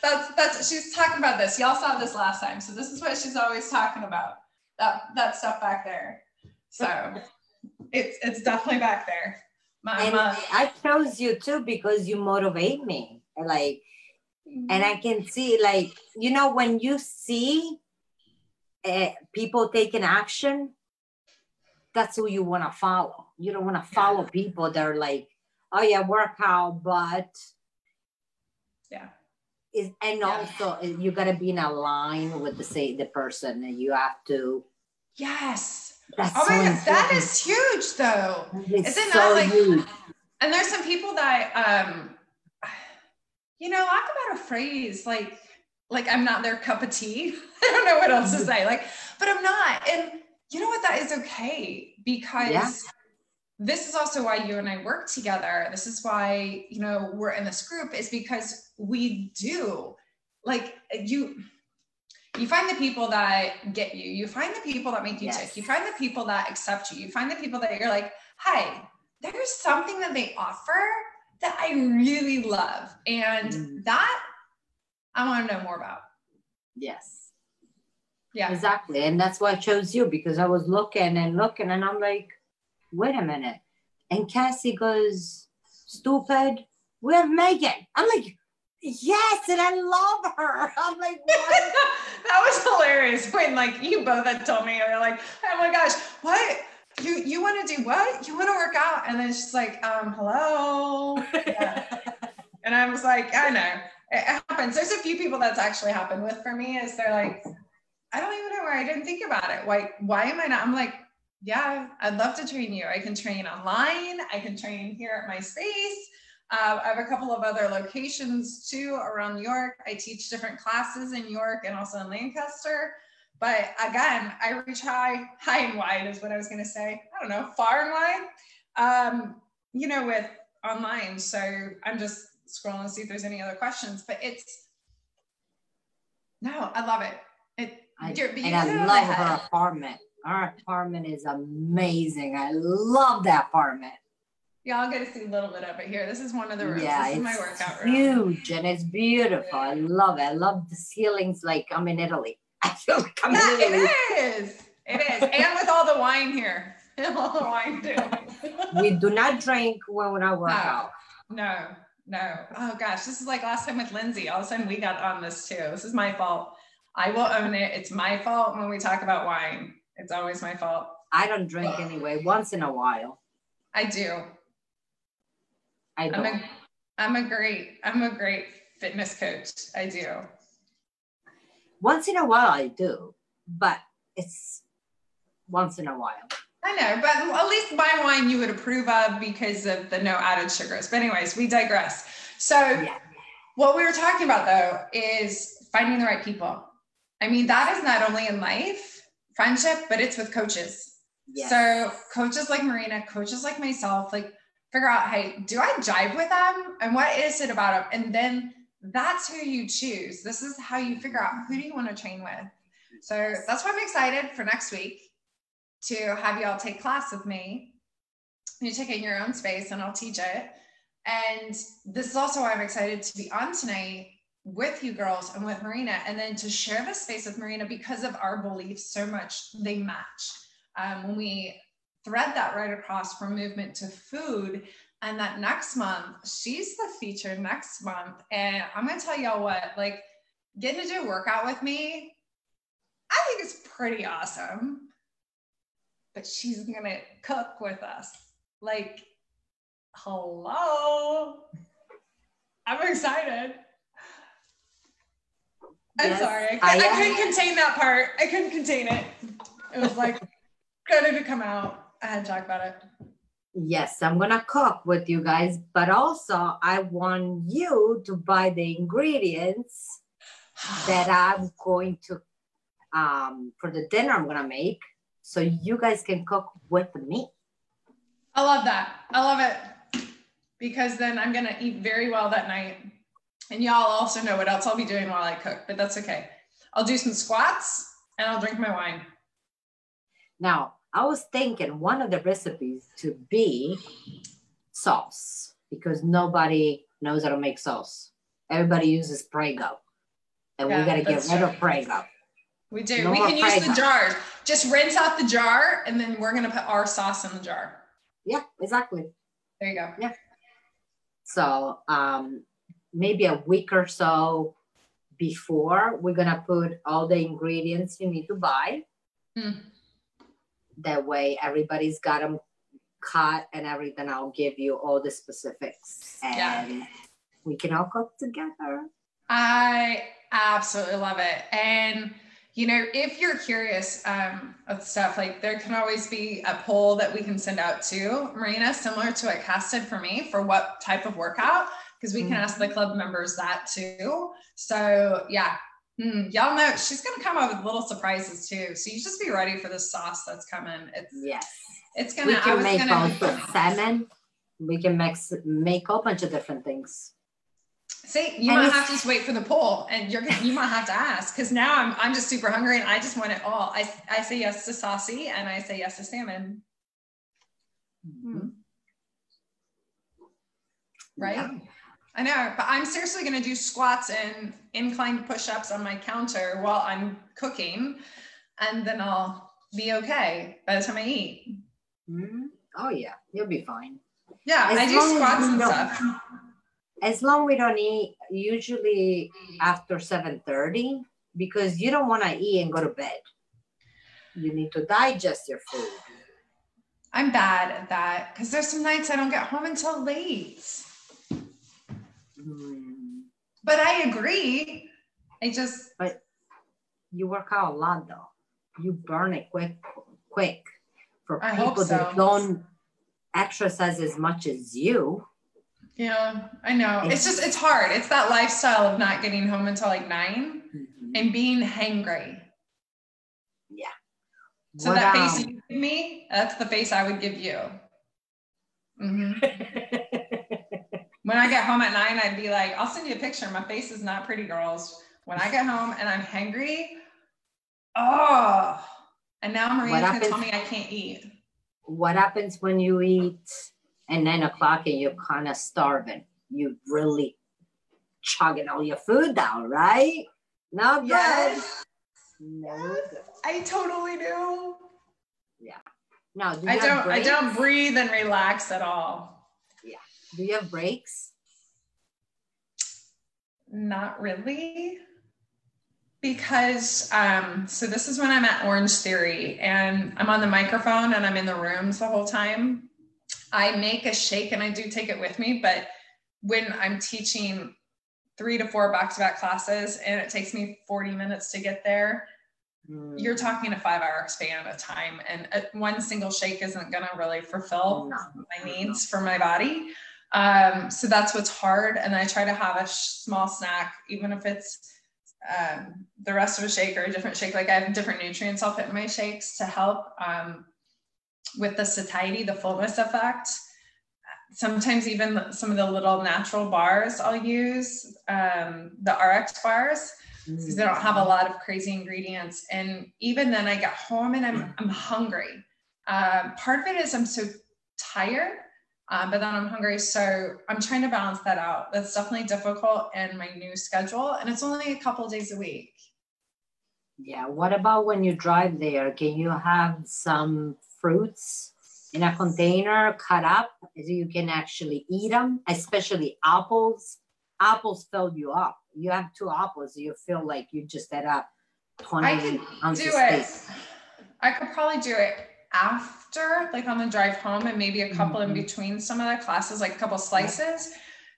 that's that's she's talking about this. Y'all saw this last time. So this is what she's always talking about. That that stuff back there. So it's it's definitely back there. My, I chose you too because you motivate me like and i can see like you know when you see uh, people taking action that's who you want to follow you don't want to follow yeah. people that are like oh yeah workout but yeah is and yeah. also uh, you got to be in a line with the say the person and you have to yes that's oh so my god that is huge though it's Isn't so that like huge. and there's some people that um you know, talk about a phrase like, like I'm not their cup of tea. [LAUGHS] I don't know what else to mm-hmm. say. Like, but I'm not. And you know what? That is okay because yeah. this is also why you and I work together. This is why, you know, we're in this group is because we do like you you find the people that get you you find the people that make you yes. tick you find the people that accept you you find the people that you're like hi there's something that they offer that I really love. And mm. that I want to know more about. Yes. Yeah. Exactly. And that's why I chose you because I was looking and looking and I'm like, wait a minute. And Cassie goes, stupid, we have Megan. I'm like, yes, and I love her. [LAUGHS] I'm like, [LAUGHS] what? that was hilarious when like you both had told me, you're like, oh my gosh, what? you you want to do what? You want to work out? And then she's like, um, hello. [LAUGHS] Yeah. and I was like, I know it happens. There's a few people that's actually happened with for me is they're like, I don't even know where I didn't think about it. Why why am I not? I'm like, yeah, I'd love to train you. I can train online. I can train here at my space. Uh, I have a couple of other locations too around New York. I teach different classes in York and also in Lancaster. But again, I reach high, high and wide is what I was going to say. I don't know, far and wide, um, you know, with online. So I'm just scrolling to see if there's any other questions, but it's, no, I love it. It, I, and I love her apartment. Our apartment is amazing. I love that apartment. Y'all get to see a little bit of it here. This is one of the rooms. Yeah, this is my workout room. Huge and it's beautiful. I love it. I love the ceilings like I'm in Italy. [LAUGHS] I feel like I'm yeah, it is. It is. and with all the wine here. [LAUGHS] all the wine too. we do not drink when we work no, out. No, no. Oh gosh, this is like last time with Lindsay. All of a sudden we got on this too. This is my fault. I will own it. It's my fault when we talk about wine. It's always my fault. I don't drink anyway, once in a while. I do. I don't. I'm a, I'm a great, I'm a great fitness coach. I do. Once in a while, I do, but it's once in a while. I know, but at least my wine you would approve of because of the no added sugars. But anyways, we digress. So yeah. what we were talking about though is finding the right people. I mean, that is not only in life, friendship, but it's with coaches. Yes. So coaches like Marina, coaches like myself, like figure out, hey, do I jive with them? And what is it about them? And then that's who you choose. This is how you figure out who do you want to train with. So that's why I'm excited for next week to have you all take class with me. You take it in your own space and I'll teach it. And this is also why I'm excited to be on tonight with you girls and with Marina, and then to share this space with Marina because of our beliefs so much they match. Um, when we thread that right across from movement to food, and that next month, she's the feature next month. And I'm gonna tell y'all what, like getting to do a workout with me, I think it's pretty awesome. But she's gonna cook with us. Like, hello. I'm excited. I'm yes, sorry. I, I, I, couldn't contain that part. I couldn't contain it. It was like [LAUGHS] to come out. I had to talk about it. Yes, I'm gonna cook with you guys, but also I want you to buy the ingredients [SIGHS] that I'm going to um for the dinner I'm gonna make so you guys can cook with me. I love that. I love it because then I'm gonna eat very well that night and y'all also know what else I'll be doing while I cook, but that's okay. I'll do some squats and I'll drink my wine. Now, I was thinking one of the recipes to be sauce because nobody knows how to make sauce. Everybody uses Prego. And yeah, we got to get rid of Prego. We do. No we can use the jar. Just rinse out the jar and then we're going to put our sauce in the jar. Yeah, exactly. There you go. Yeah. So, um, maybe a week or so before we're gonna put all the ingredients you need to buy. Mm. that way everybody's got them cut and everything. I'll give you all the specifics and yeah. we can all cook together. I absolutely love it. And you know if you're curious um, of stuff like there can always be a poll that we can send out to marina similar to what cass did for me for what type of workout because we can ask the mm-hmm. club members that too. So yeah, mm, y'all know she's gonna come up with little surprises too. So you just be ready for the sauce that's coming. It's yes, it's gonna. We can make gonna, salmon. We can mix make a bunch of different things. See, you and might have to just wait for the poll, and you're you might have to ask because now I'm I'm just super hungry and I just want it all. I I say yes to saucy and I say yes to salmon. Mm-hmm. Right. Yeah. I know, but I'm seriously going to do squats and inclined push ups on my counter while I'm cooking, and then I'll be okay by the time I eat. Mm-hmm. Oh, yeah, you'll be fine. Yeah, as I do squats and stuff. As long we don't eat, usually after 7.30, because you don't want to eat and go to bed. You need to digest your food. I'm bad at that because there's some nights I don't get home until late. But I agree. I just but you work out a lot though. You burn it quick quick for I people so. that don't exercise as much as you. Yeah, I know. It's, it's just it's hard. It's that lifestyle of not getting home until like 9 mm-hmm. and being hangry. Yeah. So what, that face um, you give me, that's the face I would give you. Mm-hmm. [LAUGHS] when I get home at nine, I'd be like, I'll send you a picture. My face is not pretty, girls. When I get home and I'm hungry, oh, and now Marina's gonna tell me I can't eat. What happens when you eat at nine o'clock and you're kind of starving? You really chugging all your food down, right? Not yes. No good. I totally do. Yeah. No, do I don't. I don't breathe and relax at all. Do you have breaks? Not really. Because, um, so this is when I'm at Orangetheory and I'm on the microphone and I'm in the rooms the whole time. I make a shake and I do take it with me, but when I'm teaching three to four back to back classes and it takes me 40 minutes to get there, mm. you're talking a five hour span of time. And one single shake isn't going to really fulfill no. my needs for my body. Um, so that's what's hard. And I try to have a sh- small snack, even if it's um, the rest of a shake or a different shake. Like I have different nutrients I'll put in my shakes to help um, with the satiety, the fullness effect. Sometimes even some of the little natural bars I'll use, um, the RX bars, because they don't have a lot of crazy ingredients. And even then, I get home and I'm I'm hungry. Uh, part of it is I'm so tired um, but then I'm hungry. So I'm trying to balance that out. That's definitely difficult in my new schedule. And it's only a couple days a week. Yeah. What about when you drive there? Can you have some fruits in a container cut up so you can actually eat them, especially apples? Apples fill you up. You have two apples, you feel like you just had a 20 I could do it. I could probably do it after, like on the drive home, and maybe a couple mm-hmm. in between some of the classes, like a couple slices.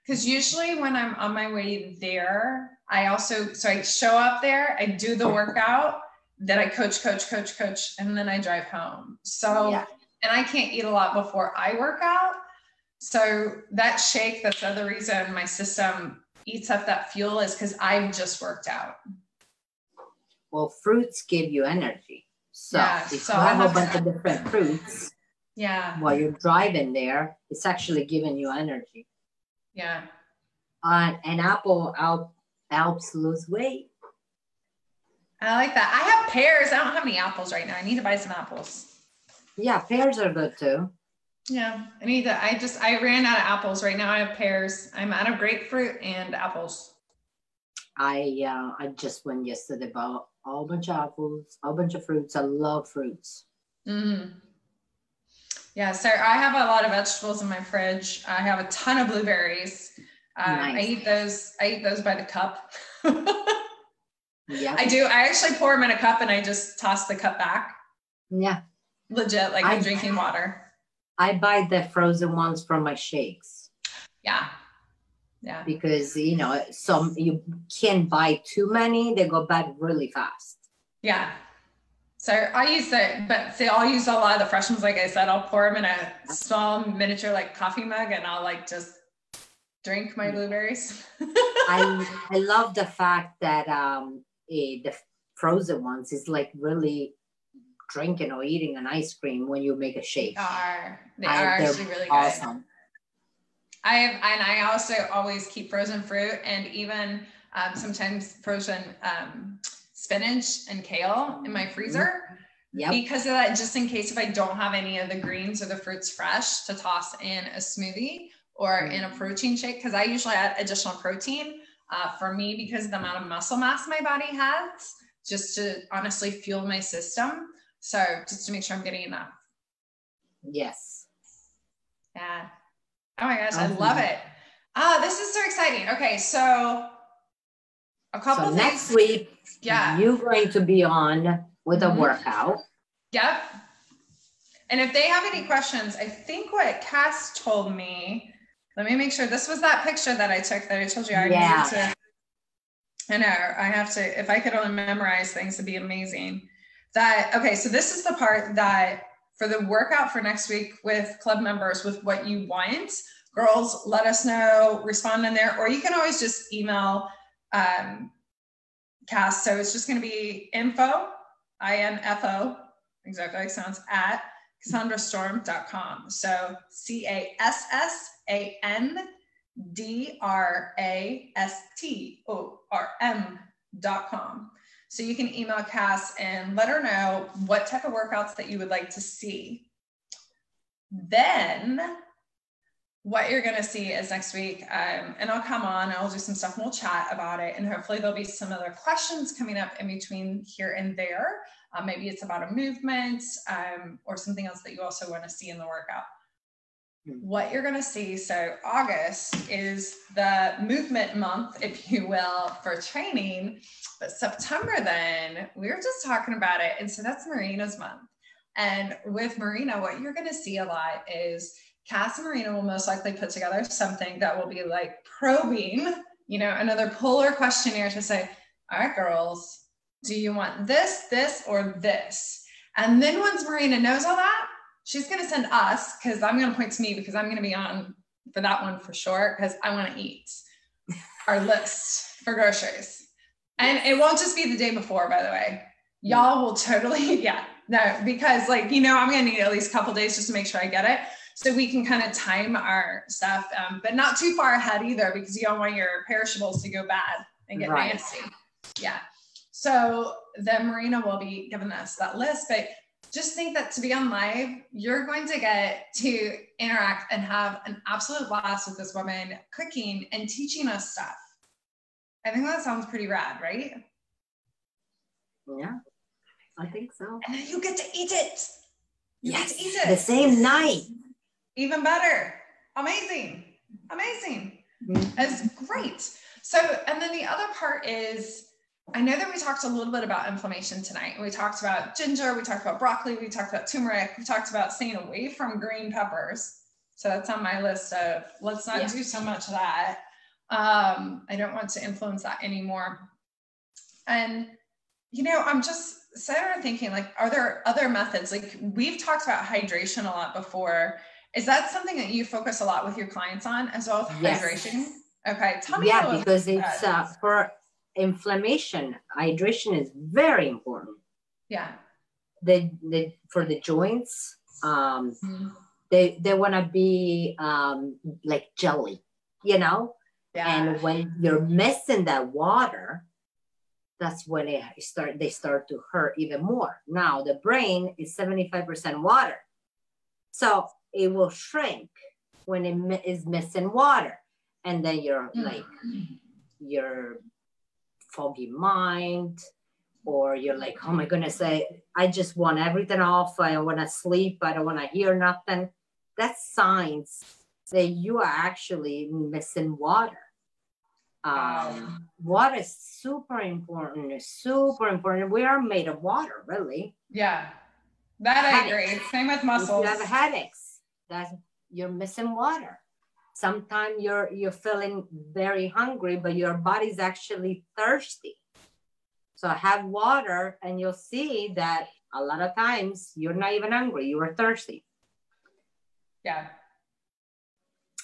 Because usually when I'm on my way there, I also, so I show up there, I do the workout, then I coach, coach, coach, coach, and then I drive home. So, yeah. and I can't eat a lot before I work out. So that shake, that's the other reason my system eats up that fuel is because I've just worked out. Well, fruits give you energy. So yeah, if so you have, have a bunch of different fruits, yeah, while you're driving there, it's actually giving you energy. Yeah. Uh, an apple help, helps lose weight. I like that. I have pears. I don't have any apples right now. I need to buy some apples. Yeah, pears are good too. Yeah, I need to. I just I ran out of apples. Right now I have pears. I'm out of grapefruit and apples. I uh, I just went yesterday bought a whole bunch of apples, a whole bunch of fruits. I love fruits. Mm. Yeah, so I have a lot of vegetables in my fridge. I have a ton of blueberries. Uh, nice. I eat those. I eat those by the cup. yeah, [LAUGHS] I do. I actually pour them in a cup and I just toss the cup back. Yeah, legit, like I, I'm drinking water. I buy the frozen ones from my shakes. Yeah, yeah. Because you know, some you can't buy too many, they go bad really fast. Yeah. So I use the, but see, I'll use a lot of the fresh ones. Like I said, I'll pour them in a small miniature like coffee mug, and I'll like just drink my blueberries. I [LAUGHS] I love the fact that um eh, the frozen ones is like really drinking or eating an ice cream when you make a shake. They are they are actually really awesome. good. I have, and I also always keep frozen fruit and even um, sometimes frozen um, spinach and kale in my freezer. Yep. Because of that, just in case if I don't have any of the greens or the fruits fresh to toss in a smoothie or in a protein shake, because I usually add additional protein uh, for me because of the amount of muscle mass my body has, just to honestly fuel my system. So just to make sure I'm getting enough. Yes. Yeah. Oh my gosh, I love it. Ah, this is so exciting. Okay, so a couple so next week, yeah, you're going to be on with a mm-hmm. workout. Yep. And if they have any questions, I think what Cass told me, let me make sure this was that picture that I took that I told you I yeah. needed to. I know I have to, if I could only memorize things, it'd be amazing. That, okay, so this is the part that for the workout for next week with club members with what you want. Girls, let us know, respond in there, or you can always just email um, Cass. So it's just going to be info, I N F O, exactly like sounds, at CassandraStorm.com. So C A S S A N D R A S T O R M.com. So you can email Cass and let her know what type of workouts that you would like to see. Then what you're going to see is next week, um, and I'll come on, I'll do some stuff and we'll chat about it. And hopefully there'll be some other questions coming up in between here and there. Uh, maybe it's about a movement um, or something else that you also want to see in the workout. Hmm. what you're going to see so august is the movement month if you will for training but september then we were just talking about it and so that's marina's month and with marina what you're going to see a lot is cass and marina will most likely put together something that will be like probing you know another polar questionnaire to say all right girls do you want this this or this and then once marina knows all that she's going to send us because I'm going to point to me because I'm going to be on for that one for sure because I want to eat [LAUGHS] our list for groceries. And it won't just be the day before, by the way. Y'all will totally, [LAUGHS] yeah, no, because like, you know, I'm going to need at least a couple days just to make sure I get it. So we can kind of time our stuff, um, but not too far ahead either because you don't want your perishables to go bad and get right. nasty. Yeah. So then Marina will be giving us that list, but just think that to be on live, you're going to get to interact and have an absolute blast with this woman cooking and teaching us stuff. I think that sounds pretty rad, right? Yeah, I think so. And then you get to eat it. You yes, eat it. the same night. Even better. Amazing. Amazing. Mm-hmm. That's great. So, and then the other part is I know that we talked a little bit about inflammation tonight. We talked about ginger, we talked about broccoli, we talked about turmeric, we talked about staying away from green peppers. So that's on my list of let's not yeah. do so much of that. Um, I don't want to influence that anymore. And, you know, I'm just sitting there thinking, like, are there other methods? Like, we've talked about hydration a lot before. Is that something that you focus a lot with your clients on as well as yes. hydration? Okay, tell me. Yeah, because it's uh, for inflammation, hydration is very important. Yeah. The, the for the joints, um, mm-hmm. they they want to be um, like jelly, you know. Yeah. And when you're missing that water, that's when it start they start to hurt even more. Now the brain is 75% water. So it will shrink when it is missing water. And then you're mm-hmm. like your foggy mind or you're like oh my goodness i, I just want everything off. I want to sleep. I don't want to hear nothing. That's signs that you are actually missing water. Um, water is super important It's super important. We are made of water really. Yeah. That i agree. Same with muscles if you have headaches that you're missing water sometimes you're you're feeling very hungry but your body's actually thirsty. So have water and you'll see that a lot of times you're not even hungry you are thirsty. Yeah.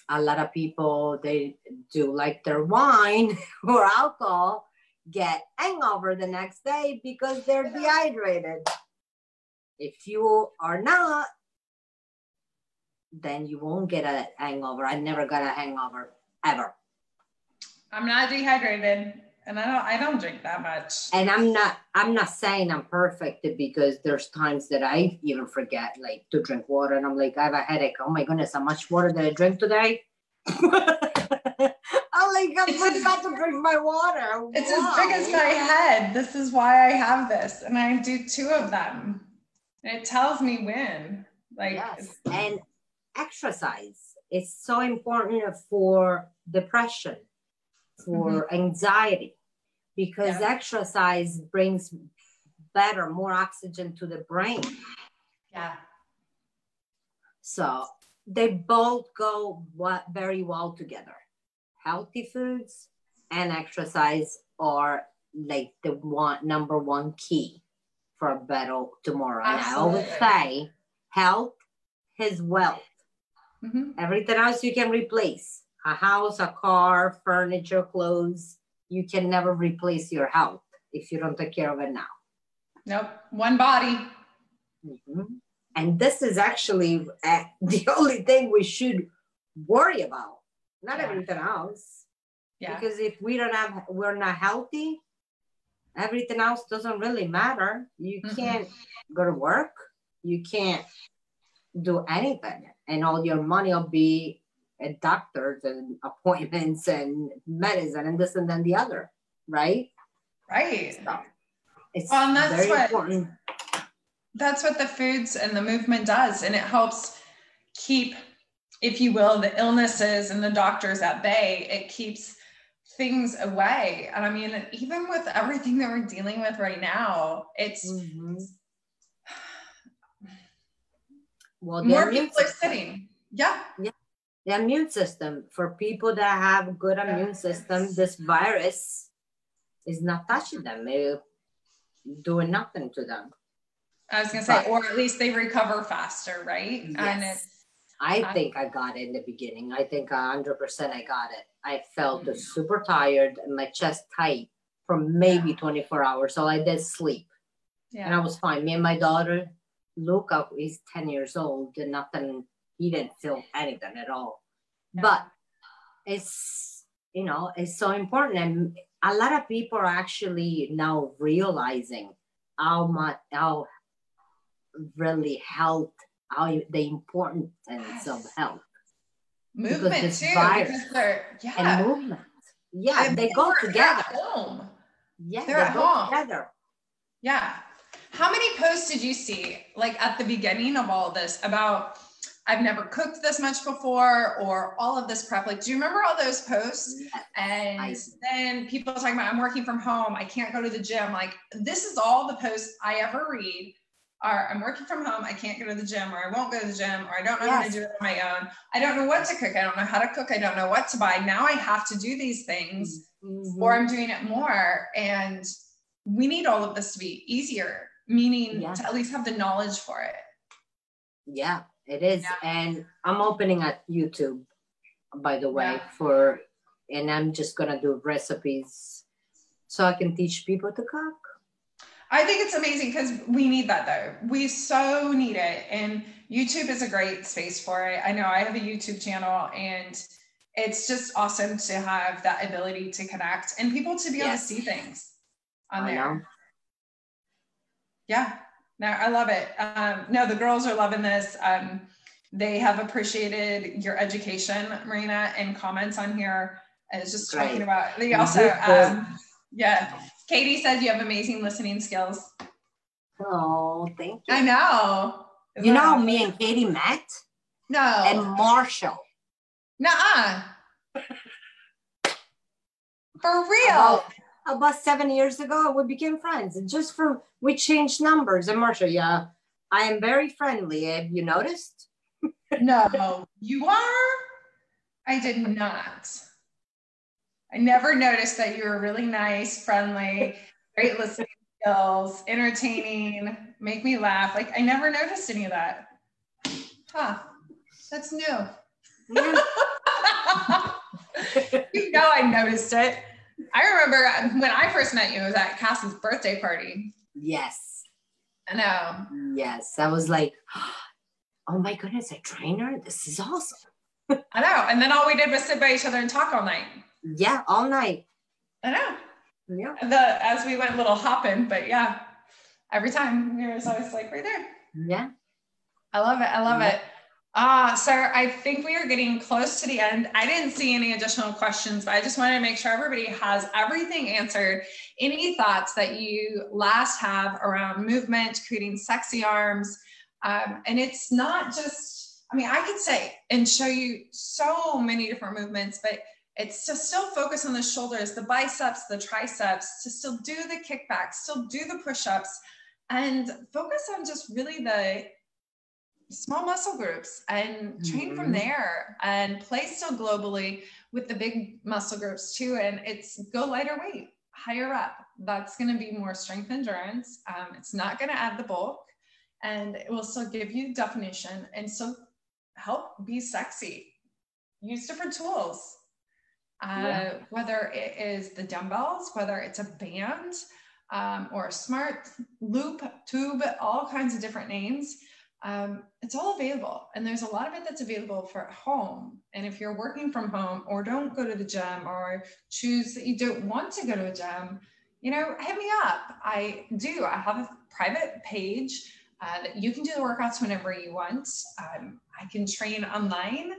A lot of people they do like their wine [LAUGHS] or alcohol get hangover the next day because they're dehydrated. If you are not then you won't get a hangover. I never got a hangover ever. I'm not dehydrated and I don't I don't drink that much. And I'm not I'm not saying I'm perfect because there's times that I even forget like to drink water and I'm like I have a headache. Oh my goodness, how much water did I drink today? [LAUGHS] I'm like I forgot to drink my water. It's wow. as big as my head. This is why I have this and I do two of them. And it tells me when. Like yes. and exercise is so important for depression, for mm-hmm. anxiety, because yeah. exercise brings better, more oxygen to the brain. Yeah. So they both go very well together. Healthy foods and exercise are like the one number one key for a better tomorrow. Absolutely. And I always say health is wealth. Mm-hmm. Everything else you can replace a house, a car, furniture, clothes. You can never replace your health if you don't take care of it now. Nope. One body. Mm-hmm. And this is actually uh, [LAUGHS] the only thing we should worry about, not yeah. everything else. Yeah. Because if we don't have, we're not healthy, everything else doesn't really matter. You mm-hmm. can't go to work. You can't do anything. And all your money will be at doctors and [LAUGHS] appointments and medicine and this and then the other right? Right. So it's well, that's very what, important. that's what the foods and the movement does and it helps keep if you will the illnesses and the doctors at bay. It keeps things away. And i mean even with everything that we're dealing with right now it's mm-hmm well, more people are sitting. Yeah. Yeah. The immune system for people that have good immune system, this virus is not touching them. It's doing nothing to them. I was gonna say, but, or at least they recover faster, right? Yes. And it's I think I got it in the beginning. I think hundred percent I got it. I felt mm-hmm. super tired and my chest tight for maybe 24 hours. So I did sleep. Yeah. And I was fine. Me and my daughter, Luca, he's 10 years old, and nothing, he didn't feel anything at all. But it's, you know, it's so important. And a lot of people are actually now realizing how much, how really health, how the importance of health Movement too. yeah. and movement. Yeah, And they go together. At home. Yeah, they're they at go home. together. Yeah. How many posts did you see, like at the beginning of all this, about I've never cooked this much before or all of this prep? Like, do you remember all those posts? Yes, And I- then people talking about I'm working from home, I can't go to the gym. Like, this is all the posts I ever read are I'm working from home, I can't go to the gym, or I won't go to the gym, or I don't know how to do it on my own. I don't know what to cook, I don't know how to cook, I don't know what to buy. Now I have to do these things Mhm. or I'm doing it more. And we need all of this to be easier, meaning Yeah. to at least have the knowledge for it. Yeah, it is. Yeah. And I'm opening a YouTube, by the way, Yeah. for and I'm just gonna do recipes so I can teach people to cook. I think it's amazing because we need that though. We so need it. And YouTube is a great space for it. I know I have a YouTube channel and it's just awesome to have that ability to connect and people to be able to see things on I there. know. Yeah, no, I love it. Um, no, the girls are loving this. Um, they have appreciated your education, Marina, and comments on here. And it's just talking about, they also, um, yeah, Katie said you have amazing listening skills. Oh, thank you. I know. You know, how me and Katie met No. and Marshall. Nuh-uh. For real. About, about seven years ago, we became friends. And just for we changed numbers. And Marshall, yeah, I am very friendly. Have you noticed? No, you are? I did not. I never noticed that you were really nice, friendly, great listening skills, entertaining, make me laugh. Like I never noticed any of that. Huh. That's new. Yeah. [LAUGHS] you know I noticed it. I remember when I first met you, it was at Cass's birthday party. yes. I know. Yes. I was like, [GASPS] oh my goodness, a trainer? This is awesome. [LAUGHS] I know. And then all we did was sit by each other and talk all night. Yeah, all night. I know. Yeah. The as we went a little hopping, but yeah, every time you was always like right there. Yeah. I love it. I love Yeah. it. Ah, sir, I think we are getting close to the end. I didn't see any additional questions, but I just wanted to make sure everybody has everything answered. Any thoughts that you last have around movement, creating sexy arms? Um, and it's not just, I mean, I could say and show you so many different movements, but it's to still focus on the shoulders, the biceps, the triceps, to still do the kickbacks, still do the push-ups, and focus on just really the small muscle groups and train from Mhm. there and play still globally with the big muscle groups too. And it's go lighter weight, higher up. That's going to be more strength endurance. Um, it's not going to add the bulk and it will still give you definition and still help be sexy. Use different tools. Uh, Yeah. Whether it is the dumbbells, whether it's a band um, or a smart loop, tube, all kinds of different names um, it's all available and there's a lot of it that's available for home. And if you're working from home or don't go to the gym or choose that you don't want to go to a gym you know hit me up. I do. I have a private page uh, that you can do the workouts whenever you want. Um, i can train online.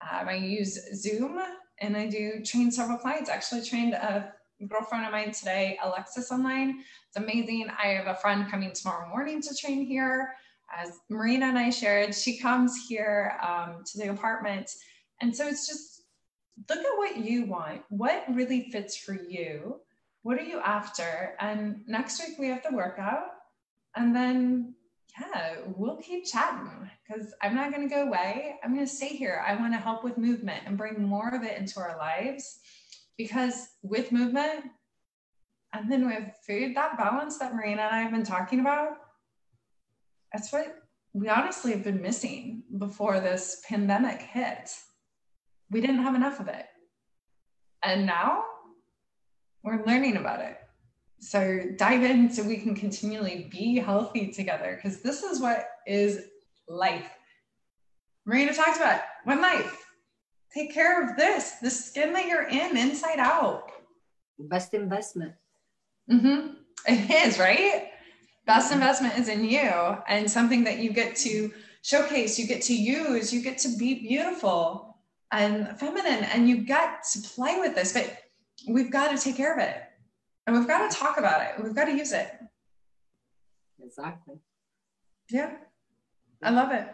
Um, i use zoom and i do train several clients. Actually trained a girlfriend of mine today alexis online. It's amazing. I have a friend coming tomorrow morning to train here as Marina and I shared, she comes here um, to the apartment. And so it's just look at what you want, what really fits for you. What are you after? And next week we have the workout. And then, yeah, we'll keep chatting because I'm not going to go away. I'm going to stay here. I want to help with movement and bring more of it into our lives because with movement and then with food, that balance that Marina and I have been talking about, that's what we honestly have been missing before this pandemic hit. We didn't have enough of it. And now we're learning about it. So dive in so we can continually be healthy together because this is what is life. Marina talked about one life. Take care of this, the skin that you're in, inside out. Best investment. Mm-hmm. It is, right? Best investment is in you and something that you get to showcase, you get to use, you get to be beautiful and feminine, and you get to play with this. But we've got to take care of it and we've got to talk about it. We've got to use it. Exactly. Yeah. I love it.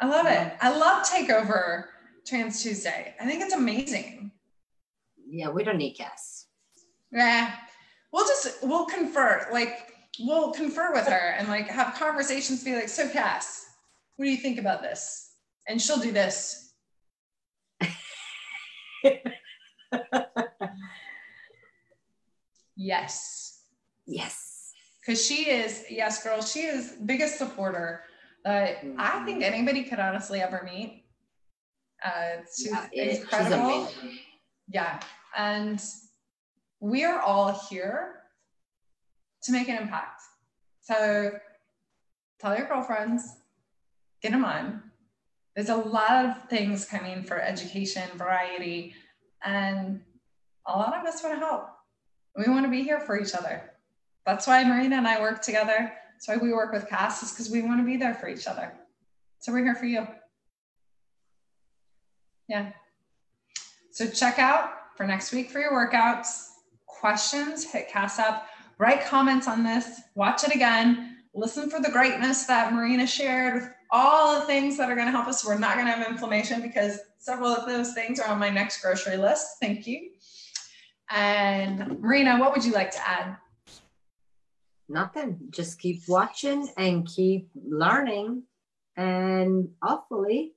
I love it. I love Takeover Trans Tuesday. I think it's amazing. Yeah, we don't need guests. Yeah. We'll just, we'll confer. Like, we'll confer with her and like have conversations be like, so Cass, what do you think about this? And she'll do this. yes. Yes. Because she is, yes, girl, she is biggest supporter that mm-hmm. I think anybody could honestly ever meet. Uh, she's yeah, incredible. She's yeah. And we are all here to make an impact. So tell your girlfriends, get them on. There's a lot of things coming for education, variety, and a lot of us want to help. We want to be here for each other. That's why Marina and I work together. That's why we work with Cass, is because we want to be there for each other. So we're here for you. Yeah. So check out for next week for your workouts. Questions, hit Cass up, write comments on this, watch it again, listen for the greatness that Marina shared with all the things that are going to help us. We're not going to have inflammation because several of those things are on my next grocery list. Thank you. And Marina, what would you like to add? Nothing. Just keep watching and keep learning. And hopefully,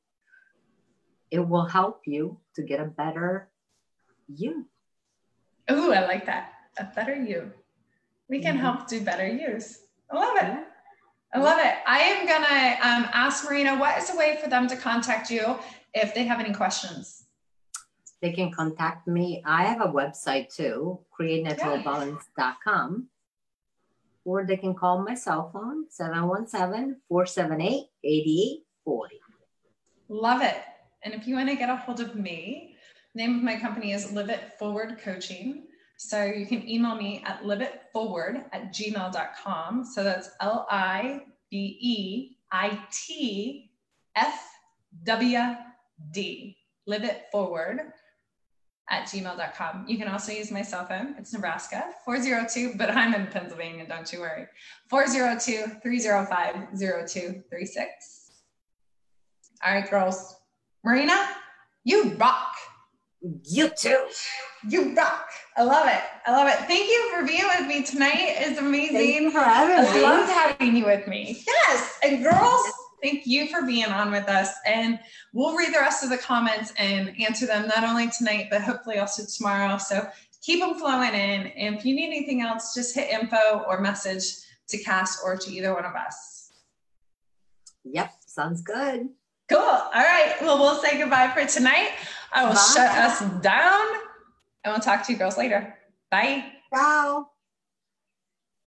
it will help you to get a better you. Oh, I like that. A better you. We can mm-hmm. help do better use. I love it. I love it. I am gonna um, ask Marina what is a way for them to contact you if they have any questions. They can contact me. I have a website too, createnaturalbalance.com. Or they can call my cell phone, 717-478-8840. Love it. And if you want to get a hold of me, name of my company is Live It Forward Coaching. So you can email me at liveitforward at gmail.com. So that's L I B E I T F W D. Live it forward at gmail.com. You can also use my cell phone. It's Nebraska 402, but I'm in Pennsylvania, don't you worry. 402 305 0236. All right, girls. Marina, you rock. You too. You rock. I love it. I love it. Thank you for being with me tonight. It's amazing. For having I me. loved having you with me. Yes. And girls, thank you for being on with us. And we'll read the rest of the comments and answer them not only tonight, but hopefully also tomorrow. So keep them flowing in. And if you need anything else, just hit info or message to Cass or to either one of us. Yep. Sounds good. Cool. All right. Well, we'll say goodbye for tonight. I will Bye. shut us down and we'll talk to you girls later. Bye. Ciao.